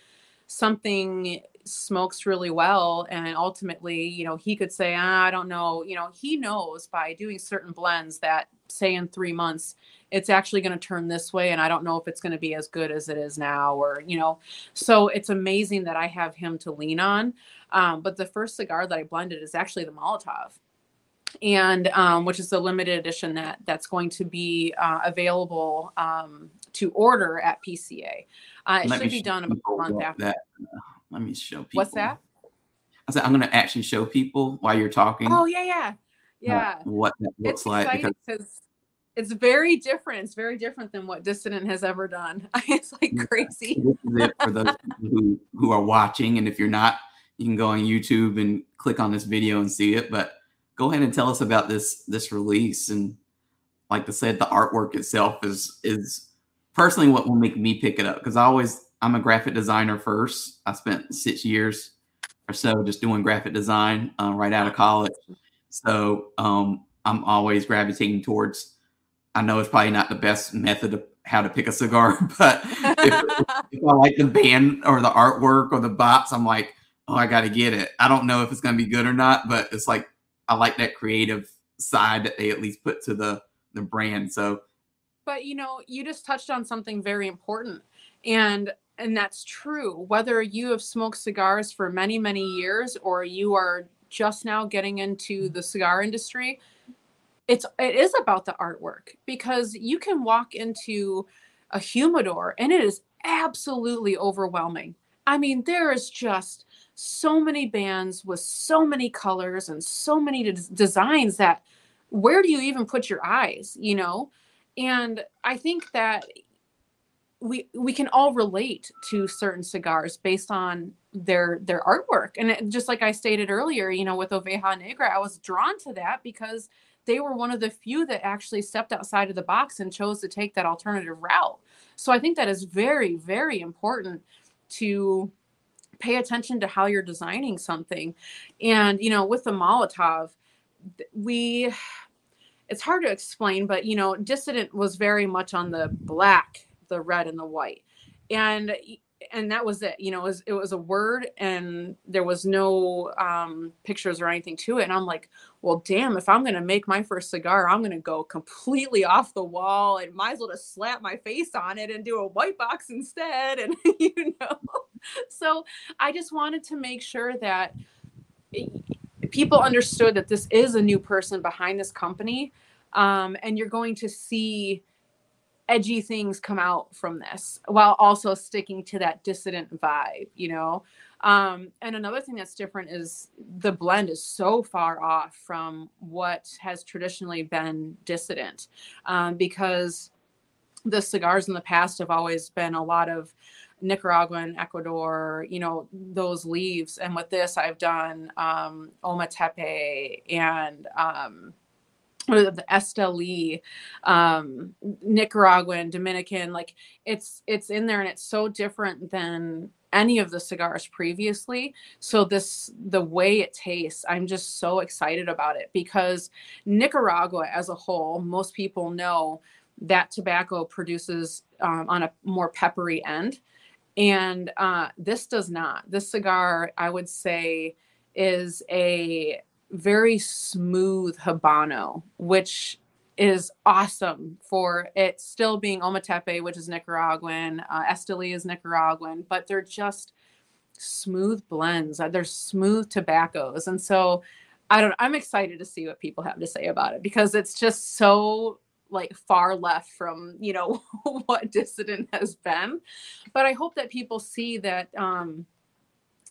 something smokes really well and ultimately you know he could say ah, i don't know you know he knows by doing certain blends that say in three months it's actually going to turn this way and i don't know if it's going to be as good as it is now or you know. So it's amazing that i have him to lean on um, but the first cigar that i blended is actually the molotov. And um, which is the limited edition that that's going to be uh, available um, to order at pca uh, it should be done about a month after that. Uh, let me show people. what's that I said I'm going to actually show people while you're talking. oh yeah yeah yeah uh, what that looks it's like because it's very different. It's very different than what Dissident has ever done. it's like Yeah. crazy. this is it for those who, who are watching. And if you're not, you can go on YouTube and click on this video and see it. But go ahead and tell us about this this release. And like I said, the artwork itself is is personally what will make me pick it up because I always I'm a graphic designer first. I spent six years or so just doing graphic design uh, right out of college. So um, I'm always gravitating towards. I know it's probably not the best method of how to pick a cigar, but if, if I like the band or the artwork or the box, I'm like, oh, I got to get it. I don't know if it's going to be good or not, but it's like I like that creative side that they at least put to the the brand. So but you know you just touched on something very important and and that's true. Whether you have smoked cigars for many many years or you are just now getting into the cigar industry it's it is about the artwork because you can walk into a humidor and it is absolutely overwhelming. I mean there is just so many bands with so many colors and so many des- designs that where do you even put your eyes you know and i think that we we can all relate to certain cigars based on their their artwork. And it, just like i stated earlier you know with oveja negra i was drawn to that because they were one of the few that actually stepped outside of the box and chose to take that alternative route. So i think that is very very important to pay attention to how you're designing something. And you know with the molotov we it's hard to explain, but you know, Dissident was very much on the black, the red, and the white, and and that was it. You know, it was, it was a word, and there was no um, pictures or anything to it. And I'm like, well, damn, if I'm gonna make my first cigar, I'm gonna go completely off the wall, and might as well just slap my face on it and do a white box instead. And you know, so I just wanted to make sure that people understood that this is a new person behind this company um, and you're going to see edgy things come out from this while also sticking to that dissident vibe you know? Um, and another thing that's different is the blend is so far off from what has traditionally been dissident um, because the cigars in the past have always been a lot of Nicaragua and Ecuador, you know, those leaves. And with this, I've done um, Ometepe and um, the Esteli, um, Nicaraguan, Dominican. Like it's it's in there, and it's so different than any of the cigars previously. So this the way it tastes, I'm just so excited about it because Nicaragua as a whole, most people know that tobacco produces um, on a more peppery end and uh, this does not. This cigar, I would say, is a very smooth habano, which is awesome for it still being Ometepe, which is Nicaraguan, uh, Esteli is Nicaraguan, but they're just smooth blends. Uh, They're smooth tobaccos, and so I don't. I'm excited to see what people have to say about it because it's just so like far left from you know what dissident has been. But i hope that people see that um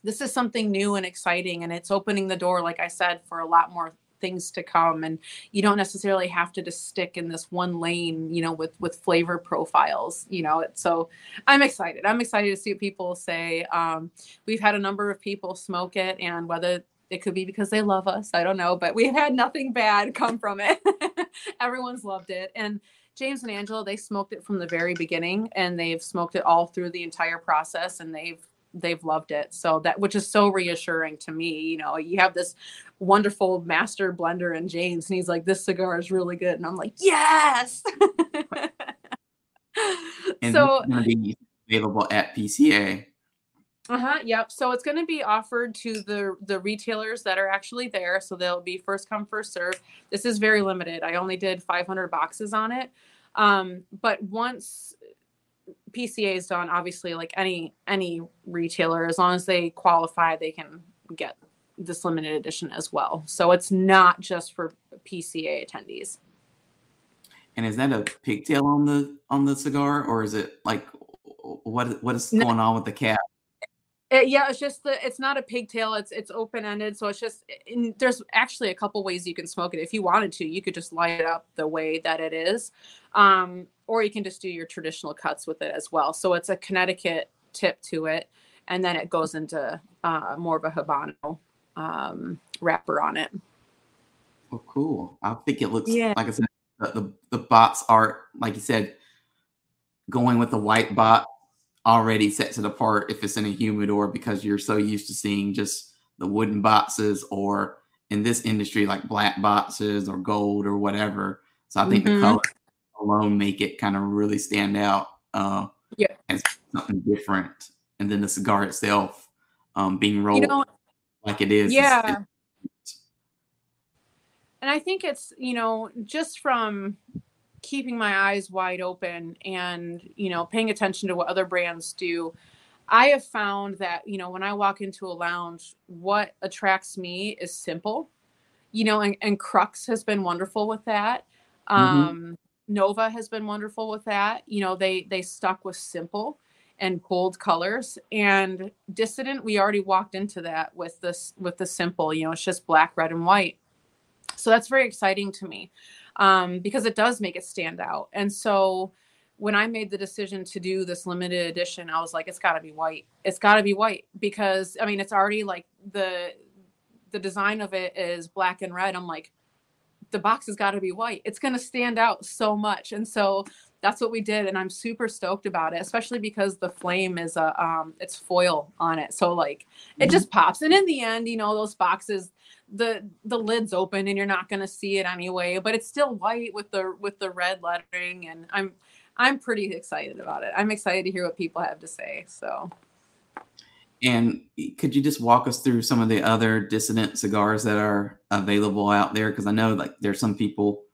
this is something new and exciting and it's opening the door like i said for a lot more things to come. And you don't necessarily have to just stick in this one lane you know with with flavor profiles you know? So i'm excited. I'm excited to see what people say. Um, we've had a number of people smoke it and whether it could be because they love us i don't know but we've had nothing bad come from it everyone's loved it and james and angela they smoked it from the very beginning and they've smoked it all through the entire process and they've they've loved it. So that which is so reassuring to me. You know, you have this wonderful master blender in James, and he's like, "This cigar is really good," and I'm like, "Yes." and so going to be available at PCA. Uh-huh. Yep. So it's going to be offered to the the retailers that are actually there. So they'll be first come first serve. This is very limited. I only did 500 boxes on it. Um, but once PCA is done, obviously, like any any retailer, as long as they qualify, they can get this limited edition as well. So it's not just for PCA attendees. And is that a pigtail on the on the cigar, or is it like what what is going on with the cap? It, yeah, it's just the it's not a pigtail. It's it's open ended, so it's just in, there's actually a couple ways you can smoke it. If you wanted to, you could just light it up the way that it is. Um, or you can just do your traditional cuts with it as well. So it's a Connecticut tip to it, and then it goes into uh, more of a Habano um, wrapper on it. Oh, cool! I think it looks yeah. like I said the, the the bots are like you said going with the white bot already sets it apart if it's in a humidor because you're so used to seeing just the wooden boxes or in this industry like black boxes or gold or whatever. So I think mm-hmm. the color alone make it kind of really stand out uh, yeah. as something different. And then the cigar itself um, being rolled you know, like it is. Yeah. Is, and I think it's, you know, just from keeping my eyes wide open and, you know, paying attention to what other brands do. I have found that, you know, when I walk into a lounge, what attracts me is simple, you know, and, and Crux has been wonderful with that. Mm-hmm. Um, Nova has been wonderful with that. You know, they they stuck with simple and bold colors and dissident we already walked into that with this with the simple you know it's just black red and white so that's very exciting to me um, because it does make it stand out and so when i made the decision to do this limited edition i was like it's got to be white it's got to be white because i mean it's already like the the design of it is black and red i'm like the box has got to be white. It's going to stand out so much. And so that's what we did. And I'm super stoked about it, especially because the flame is a, um, it's foil on it. So like it mm-hmm. just pops. And in the end, you know, those boxes, the, the lid's open and you're not going to see it anyway, but it's still white with the, with the red lettering. And I'm, I'm pretty excited about it. I'm excited to hear what people have to say. So and could you just walk us through some of the other dissident cigars that are available out there? Because I know like there's some people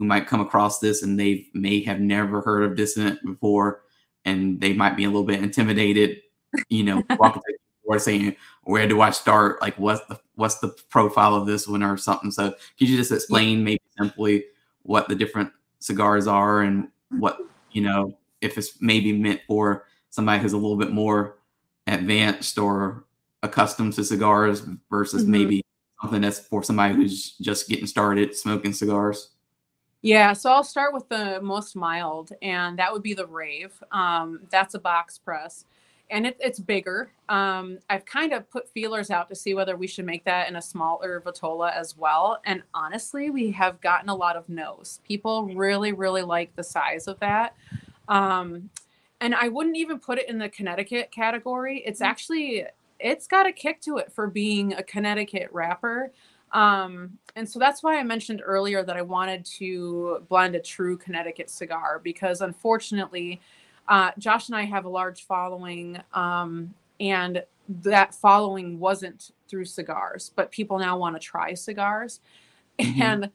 who might come across this and they may have never heard of dissident before, and they might be a little bit intimidated. You know, walking or saying, "Where do I start? Like, what's the what's the profile of this one or something?" So, could you just explain maybe simply what the different cigars are and what you know if it's maybe meant for somebody who's a little bit more advanced or accustomed to cigars versus mm-hmm. maybe something that's for somebody who's just getting started smoking cigars? Yeah, so I'll start with the most mild, and that would be the Rave. Um, that's a box press, and it, it's bigger. Um, I've kind of put feelers out to see whether we should make that in a smaller Vitola as well. And honestly, we have gotten a lot of no's. People really, really like the size of that. Um, and I wouldn't even put it in the Connecticut category. It's mm. actually it's got a kick to it for being a Connecticut wrapper. Um, and so that's why I mentioned earlier that I wanted to blend a true Connecticut cigar because unfortunately, uh, Josh and I have a large following, um, and that following wasn't through cigars, but people now want to try cigars. Mm-hmm. And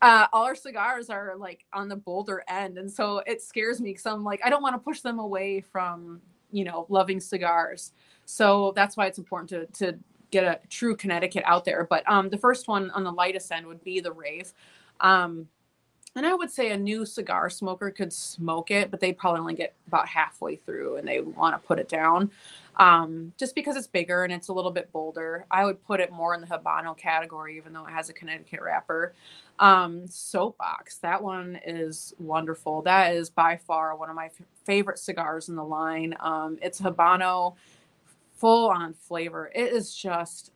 uh, all our cigars are like on the bolder end, and so it scares me because I'm like I don't want to push them away from you know loving cigars. So that's why it's important to to get a true Connecticut out there. But um, the first one on the lightest end would be the Rave. Um, and I would say a new cigar smoker could smoke it, but they probably only get about halfway through and they want to put it down. Um, just because it's bigger and it's a little bit bolder. I would put it more in the Habano category, even though it has a Connecticut wrapper. Um, Soapbox, that one is wonderful. That is by far one of my f- favorite cigars in the line. Um, it's Habano, full on flavor. It is just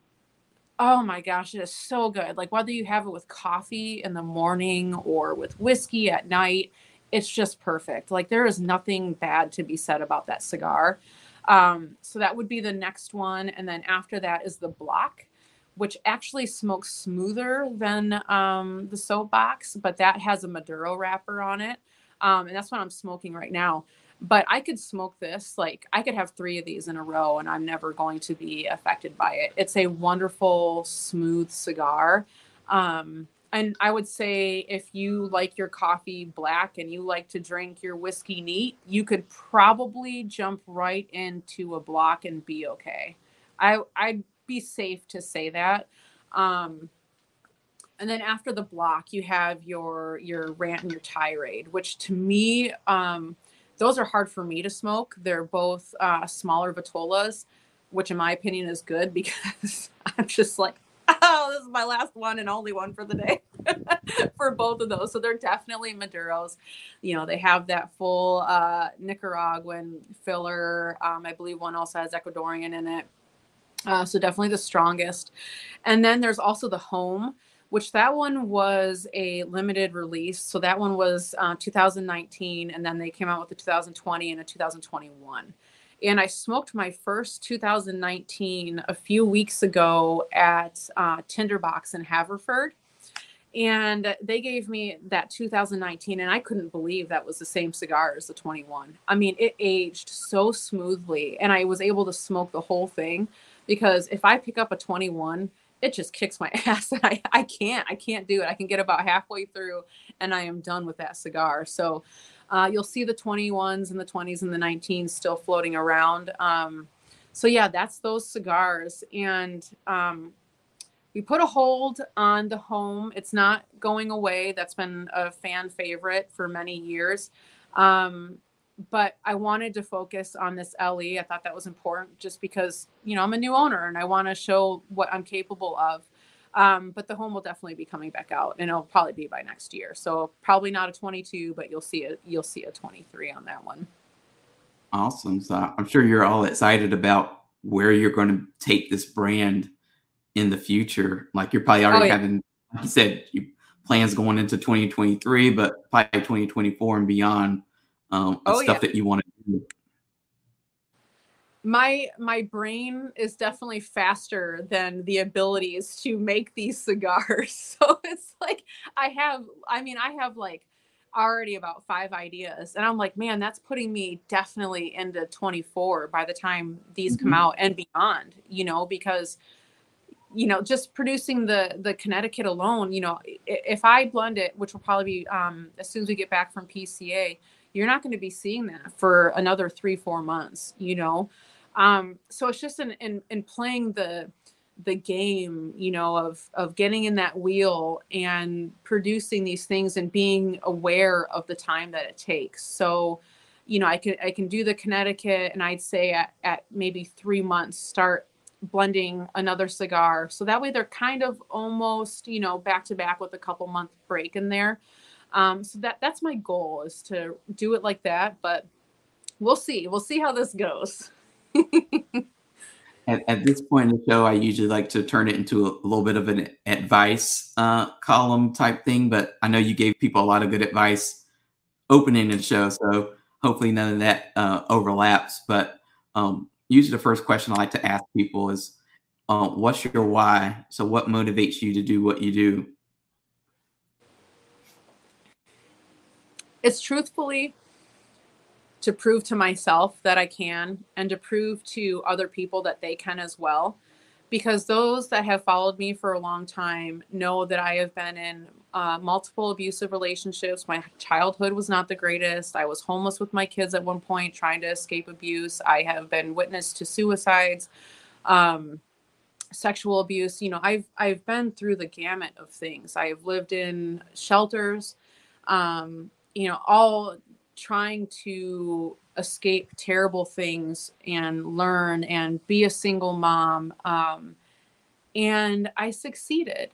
Oh my gosh, it is so good. Like whether you have it with coffee in the morning or with whiskey at night, it's just perfect. Like there is nothing bad to be said about that cigar. Um, so that would be the next one. And then after that is the block, which actually smokes smoother than um, the soapbox, but that has a Maduro wrapper on it. Um, and that's what I'm smoking right now but I could smoke this. Like I could have three of these in a row and I'm never going to be affected by it. It's a wonderful, smooth cigar. Um, and I would say if you like your coffee black and you like to drink your whiskey neat, you could probably jump right into a block and be okay. I I'd be safe to say that. Um, and then after the block, you have your your rant and your tirade, which to me, um, those are hard for me to smoke. They're both uh, smaller vitolas, which in my opinion is good because I'm just like, oh, this is my last one and only one for the day for both of those. So they're definitely Maduros. You know, they have that full uh, Nicaraguan filler. Um, I believe one also has Ecuadorian in it. Uh, so definitely the strongest. And then there's also the home which that one was a limited release. So that one was uh, 2019, and then they came out with a 2020 and a 2021. And I smoked my first 2019 a few weeks ago at uh, Tinderbox in Haverford. And they gave me that 2019, and I couldn't believe that was the same cigar as the 21. I mean, it aged so smoothly, and I was able to smoke the whole thing because if I pick up a 21, it just kicks my ass. I, I can't, I can't do it. I can get about halfway through and I am done with that cigar. So uh, you'll see the 21s and the 20s and the 19s still floating around. Um, so yeah, that's those cigars. And um, we put a hold on the home. It's not going away. That's been a fan favorite for many years. Um, but I wanted to focus on this LE. I thought that was important just because, you know, I'm a new owner and I want to show what I'm capable of. Um, but the home will definitely be coming back out and it'll probably be by next year. So probably not a 22, but you'll see it. You'll see a 23 on that one. Awesome. So I'm sure you're all excited about where you're going to take this brand in the future. Like you're probably already oh, yeah. having, like you said, you plans going into 2023, but by 2024 and beyond um, oh, stuff yeah. that you want to do? My my brain is definitely faster than the abilities to make these cigars. So it's like I have I mean I have like already about five ideas and i'm like man that's putting me definitely into 24 by the time these mm-hmm. come out and beyond you know because you know just producing the the connecticut alone you know if i blend it which will probably be um, as soon as we get back from pca you're not going to be seeing that for another three four months you know? Um so it's just in in, in playing the the game you know of of getting in that wheel and producing these things and being aware of the time that it takes. So you know i can i can do the connecticut and i'd say at, at maybe three months start blending another cigar. So that way they're kind of almost you know back to back with a couple month break in there um, so that that's my goal is to do it like that. But we'll see. We'll see how this goes. at, at, this point in the show, I usually like to turn it into a, little bit of an advice uh, column type thing. But I know you gave people a lot of good advice opening the show, so hopefully none of that uh, overlaps. But um, usually, the first question I like to ask people is, uh, "What's your why?" So, what motivates you to do what you do? It's truthfully to prove to myself that I can and to prove to other people that they can as well. Because those that have followed me for a long time know that I have been in uh, multiple abusive relationships. My childhood was not the greatest. I was homeless with my kids at one point, trying to escape abuse. I have been witness to suicides, um, sexual abuse. You know, I've I've been through the gamut of things. I've lived in shelters. um, you know, all trying to escape terrible things and learn and be a single mom. Um, and I succeeded.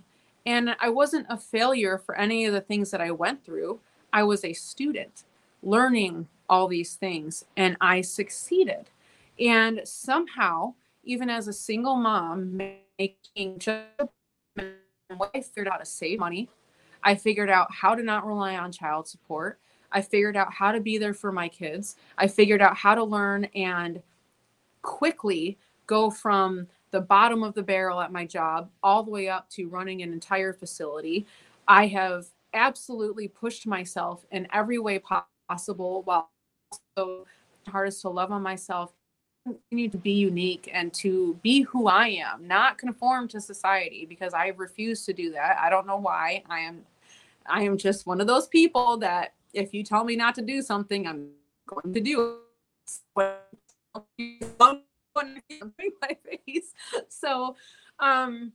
And I wasn't a failure for any of the things that I went through. I was a student learning all these things and I succeeded. And somehow, even as a single mom, making just I figured out how to save money. I figured out how to not rely on child support. I figured out how to be there for my kids. I figured out how to learn and quickly go from the bottom of the barrel at my job all the way up to running an entire facility. I have absolutely pushed myself in every way possible while also hardest to love on myself need to be unique and to be who I am, not conform to society because I refuse to do that. I don't know why. I am I am just one of those people that if you tell me not to do something, I'm going to do it. So um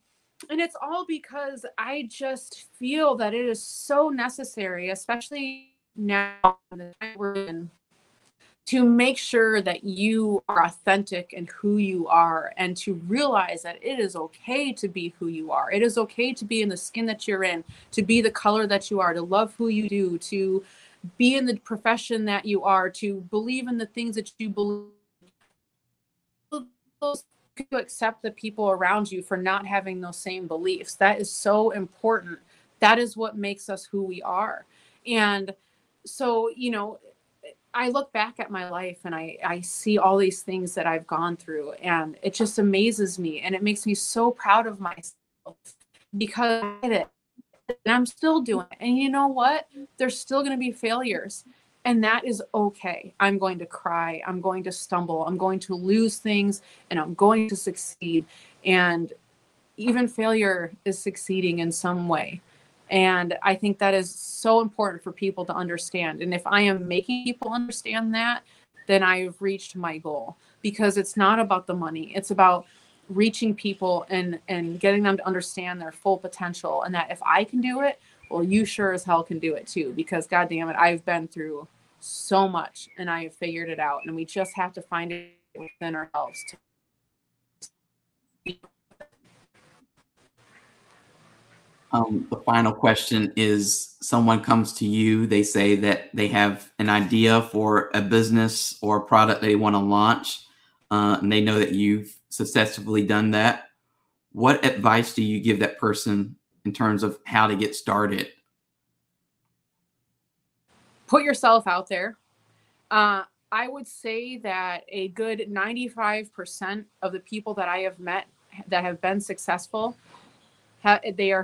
and it's all because I just feel that it is so necessary, especially now we're in to make sure that you are authentic and who you are and to realize that it is okay to be who you are. It is okay to be in the skin that you're in, to be the color that you are, to love who you do, to be in the profession that you are, to believe in the things that you believe. To accept the people around you for not having those same beliefs. That is so important. That is what makes us who we are. And so, you know, I look back at my life and I, I see all these things that I've gone through, and it just amazes me. And it makes me so proud of myself because. And I'm still doing it. And you know what? There's still going to be failures. And that is okay. I'm going to cry. I'm going to stumble. I'm going to lose things and I'm going to succeed. And even failure is succeeding in some way. And I think that is so important for people to understand. And if I am making people understand that, then I've reached my goal because it's not about the money. It's about reaching people and and getting them to understand their full potential and that if I can do it, well you sure as hell can do it too because god damn it, I've been through so much and I have figured it out and we just have to find it within ourselves to Um, the final question is someone comes to you, they say that they have an idea for a business or a product they want to launch, uh, and they know that you've successfully done that. What advice do you give that person in terms of how to get started? Put yourself out there. Uh, I would say that a good 95% of the people that I have met that have been successful, they are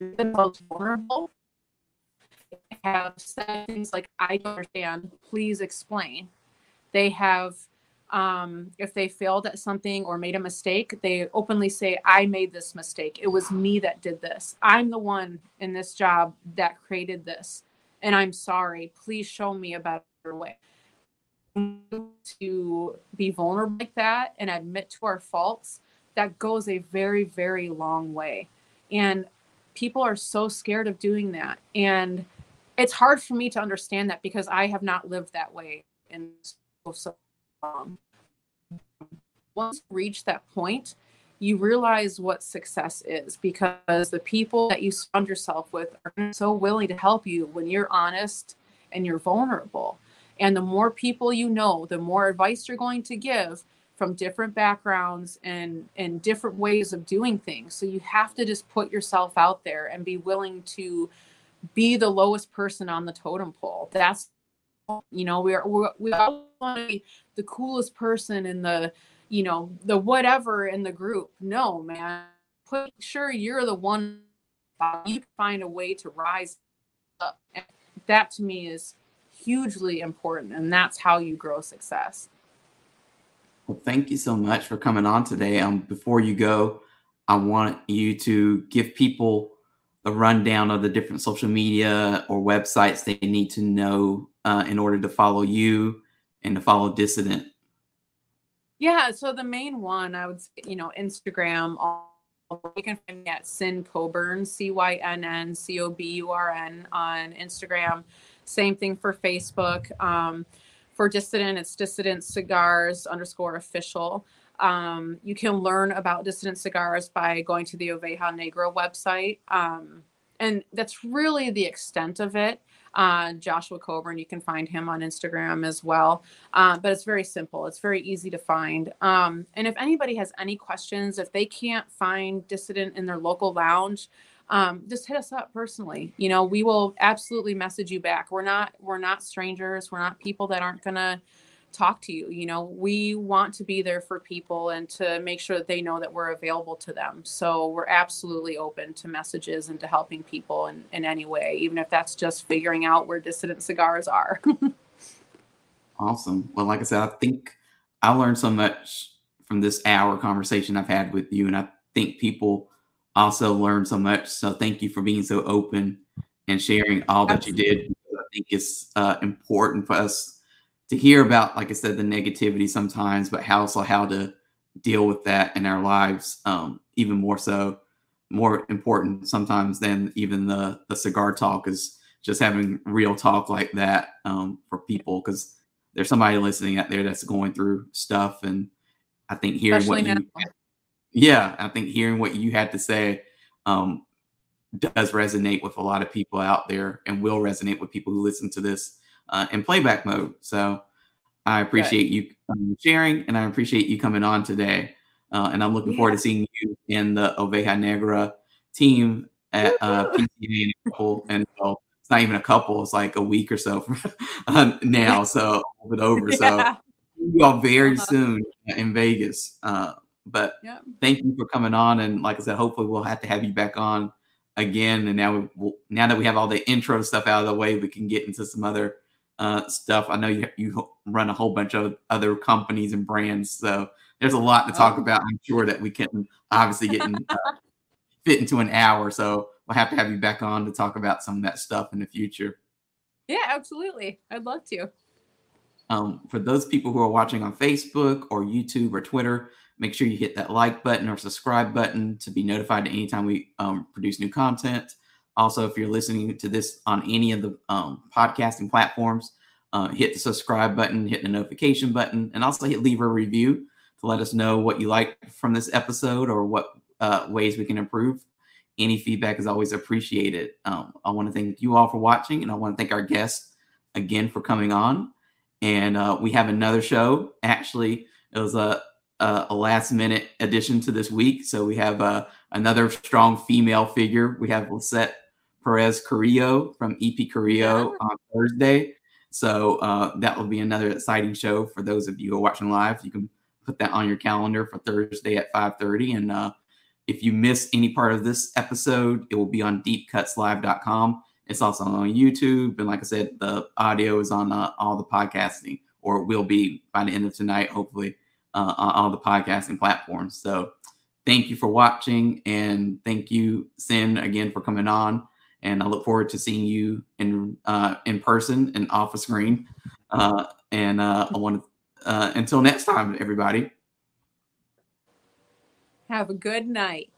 the most vulnerable have said things like, I don't understand, please explain. They have, um, if they failed at something or made a mistake, they openly say, I made this mistake. It was me that did this. I'm the one in this job that created this. And I'm sorry. Please show me a better way. To be vulnerable like that and admit to our faults that goes a very, very long way. And people are so scared of doing that. And it's hard for me to understand that because I have not lived that way in so long. Once you reach that point, you realize what success is because the people that you surround yourself with are so willing to help you when you're honest and you're vulnerable. And the more people you know, the more advice you're going to give, from different backgrounds and and different ways of doing things. So you have to just put yourself out there and be willing to be the lowest person on the totem pole. That's you know we're, we're we all want to be the coolest person in the you know the whatever in the group. No man. Put sure you're the one you find a way to rise up. And that to me is hugely important and that's how you grow success well, thank you so much for coming on today. Um, before you go, I want you to give people a rundown of the different social media or websites they need to know uh, in order to follow you and to follow Dissident. Yeah, so the main one I would you know, Instagram, You can find me at Cynn Coburn, C Y N N C O B U R N on Instagram. Same thing for Facebook. Um, for Dissident, it's Dissident Cigars underscore official. Um, you can learn about Dissident Cigars by going to the Oveja Negra website. Um, and that's really the extent of it. Uh, Joshua Coburn, you can find him on Instagram as well. Uh, but it's very simple, it's very easy to find. Um, and if anybody has any questions, if they can't find Dissident in their local lounge, um, just hit us up personally. You know, we will absolutely message you back. We're not we're not strangers. We're not people that aren't gonna talk to you. You know, we want to be there for people and to make sure that they know that we're available to them. So we're absolutely open to messages and to helping people in, in any way, even if that's just figuring out where dissident cigars are. awesome. Well, like I said, I think I learned so much from this hour conversation I've had with you. And I think people also learned so much. So thank you for being so open and sharing all that Absolutely. you did. I think it's uh, important for us to hear about, like I said, the negativity sometimes, but how also how to deal with that in our lives. Um, even more so, more important sometimes than even the the cigar talk is just having real talk like that um, for people because there's somebody listening out there that's going through stuff, and I think hearing Especially what you, yeah, I think hearing what you had to say um, does resonate with a lot of people out there and will resonate with people who listen to this uh, in playback mode. So I appreciate you um, sharing and I appreciate you coming on today. Uh, and I'm looking yeah. forward to seeing you in the Oveja Negra team at uh, PCA a. And well, it's not even a couple, it's like a week or so from, uh, now. So over over. Yeah. So you all very uh-huh. soon in Vegas. Uh, but yep. thank you for coming on. And like I said, hopefully we'll have to have you back on again. And now we will now that we have all the intro stuff out of the way, we can get into some other uh, stuff. I know you you run a whole bunch of other companies and brands, so there's a lot to talk oh. about. I'm sure that we can obviously get in, uh, fit into an hour. So we'll have to have you back on to talk about some of that stuff in the future. Yeah, absolutely. I'd love to. Um, for those people who are watching on Facebook or YouTube or Twitter, Make sure you hit that like button or subscribe button to be notified anytime we um, produce new content. Also, if you're listening to this on any of the um, podcasting platforms, uh, hit the subscribe button, hit the notification button, and also hit leave a review to let us know what you like from this episode or what uh, ways we can improve. Any feedback is always appreciated. Um, I want to thank you all for watching, and I want to thank our guests again for coming on. And uh, we have another show. Actually, it was a uh, a last minute addition to this week. So we have uh, another strong female figure. We have Lisette Perez Carrillo from EP Carrillo yeah. on Thursday. So uh, that will be another exciting show for those of you who are watching live. You can put that on your calendar for Thursday at 5:30. And uh, if you miss any part of this episode, it will be on deepcutslive.com. It's also on YouTube, and like I said, the audio is on uh, all the podcasting, or will be by the end of tonight, hopefully uh, on all the podcasting platforms. So thank you for watching and thank you, Sin, again for coming on. And I look forward to seeing you in uh, in person and off a screen. Uh, and uh, I want to uh, until next time, everybody. Have a good night.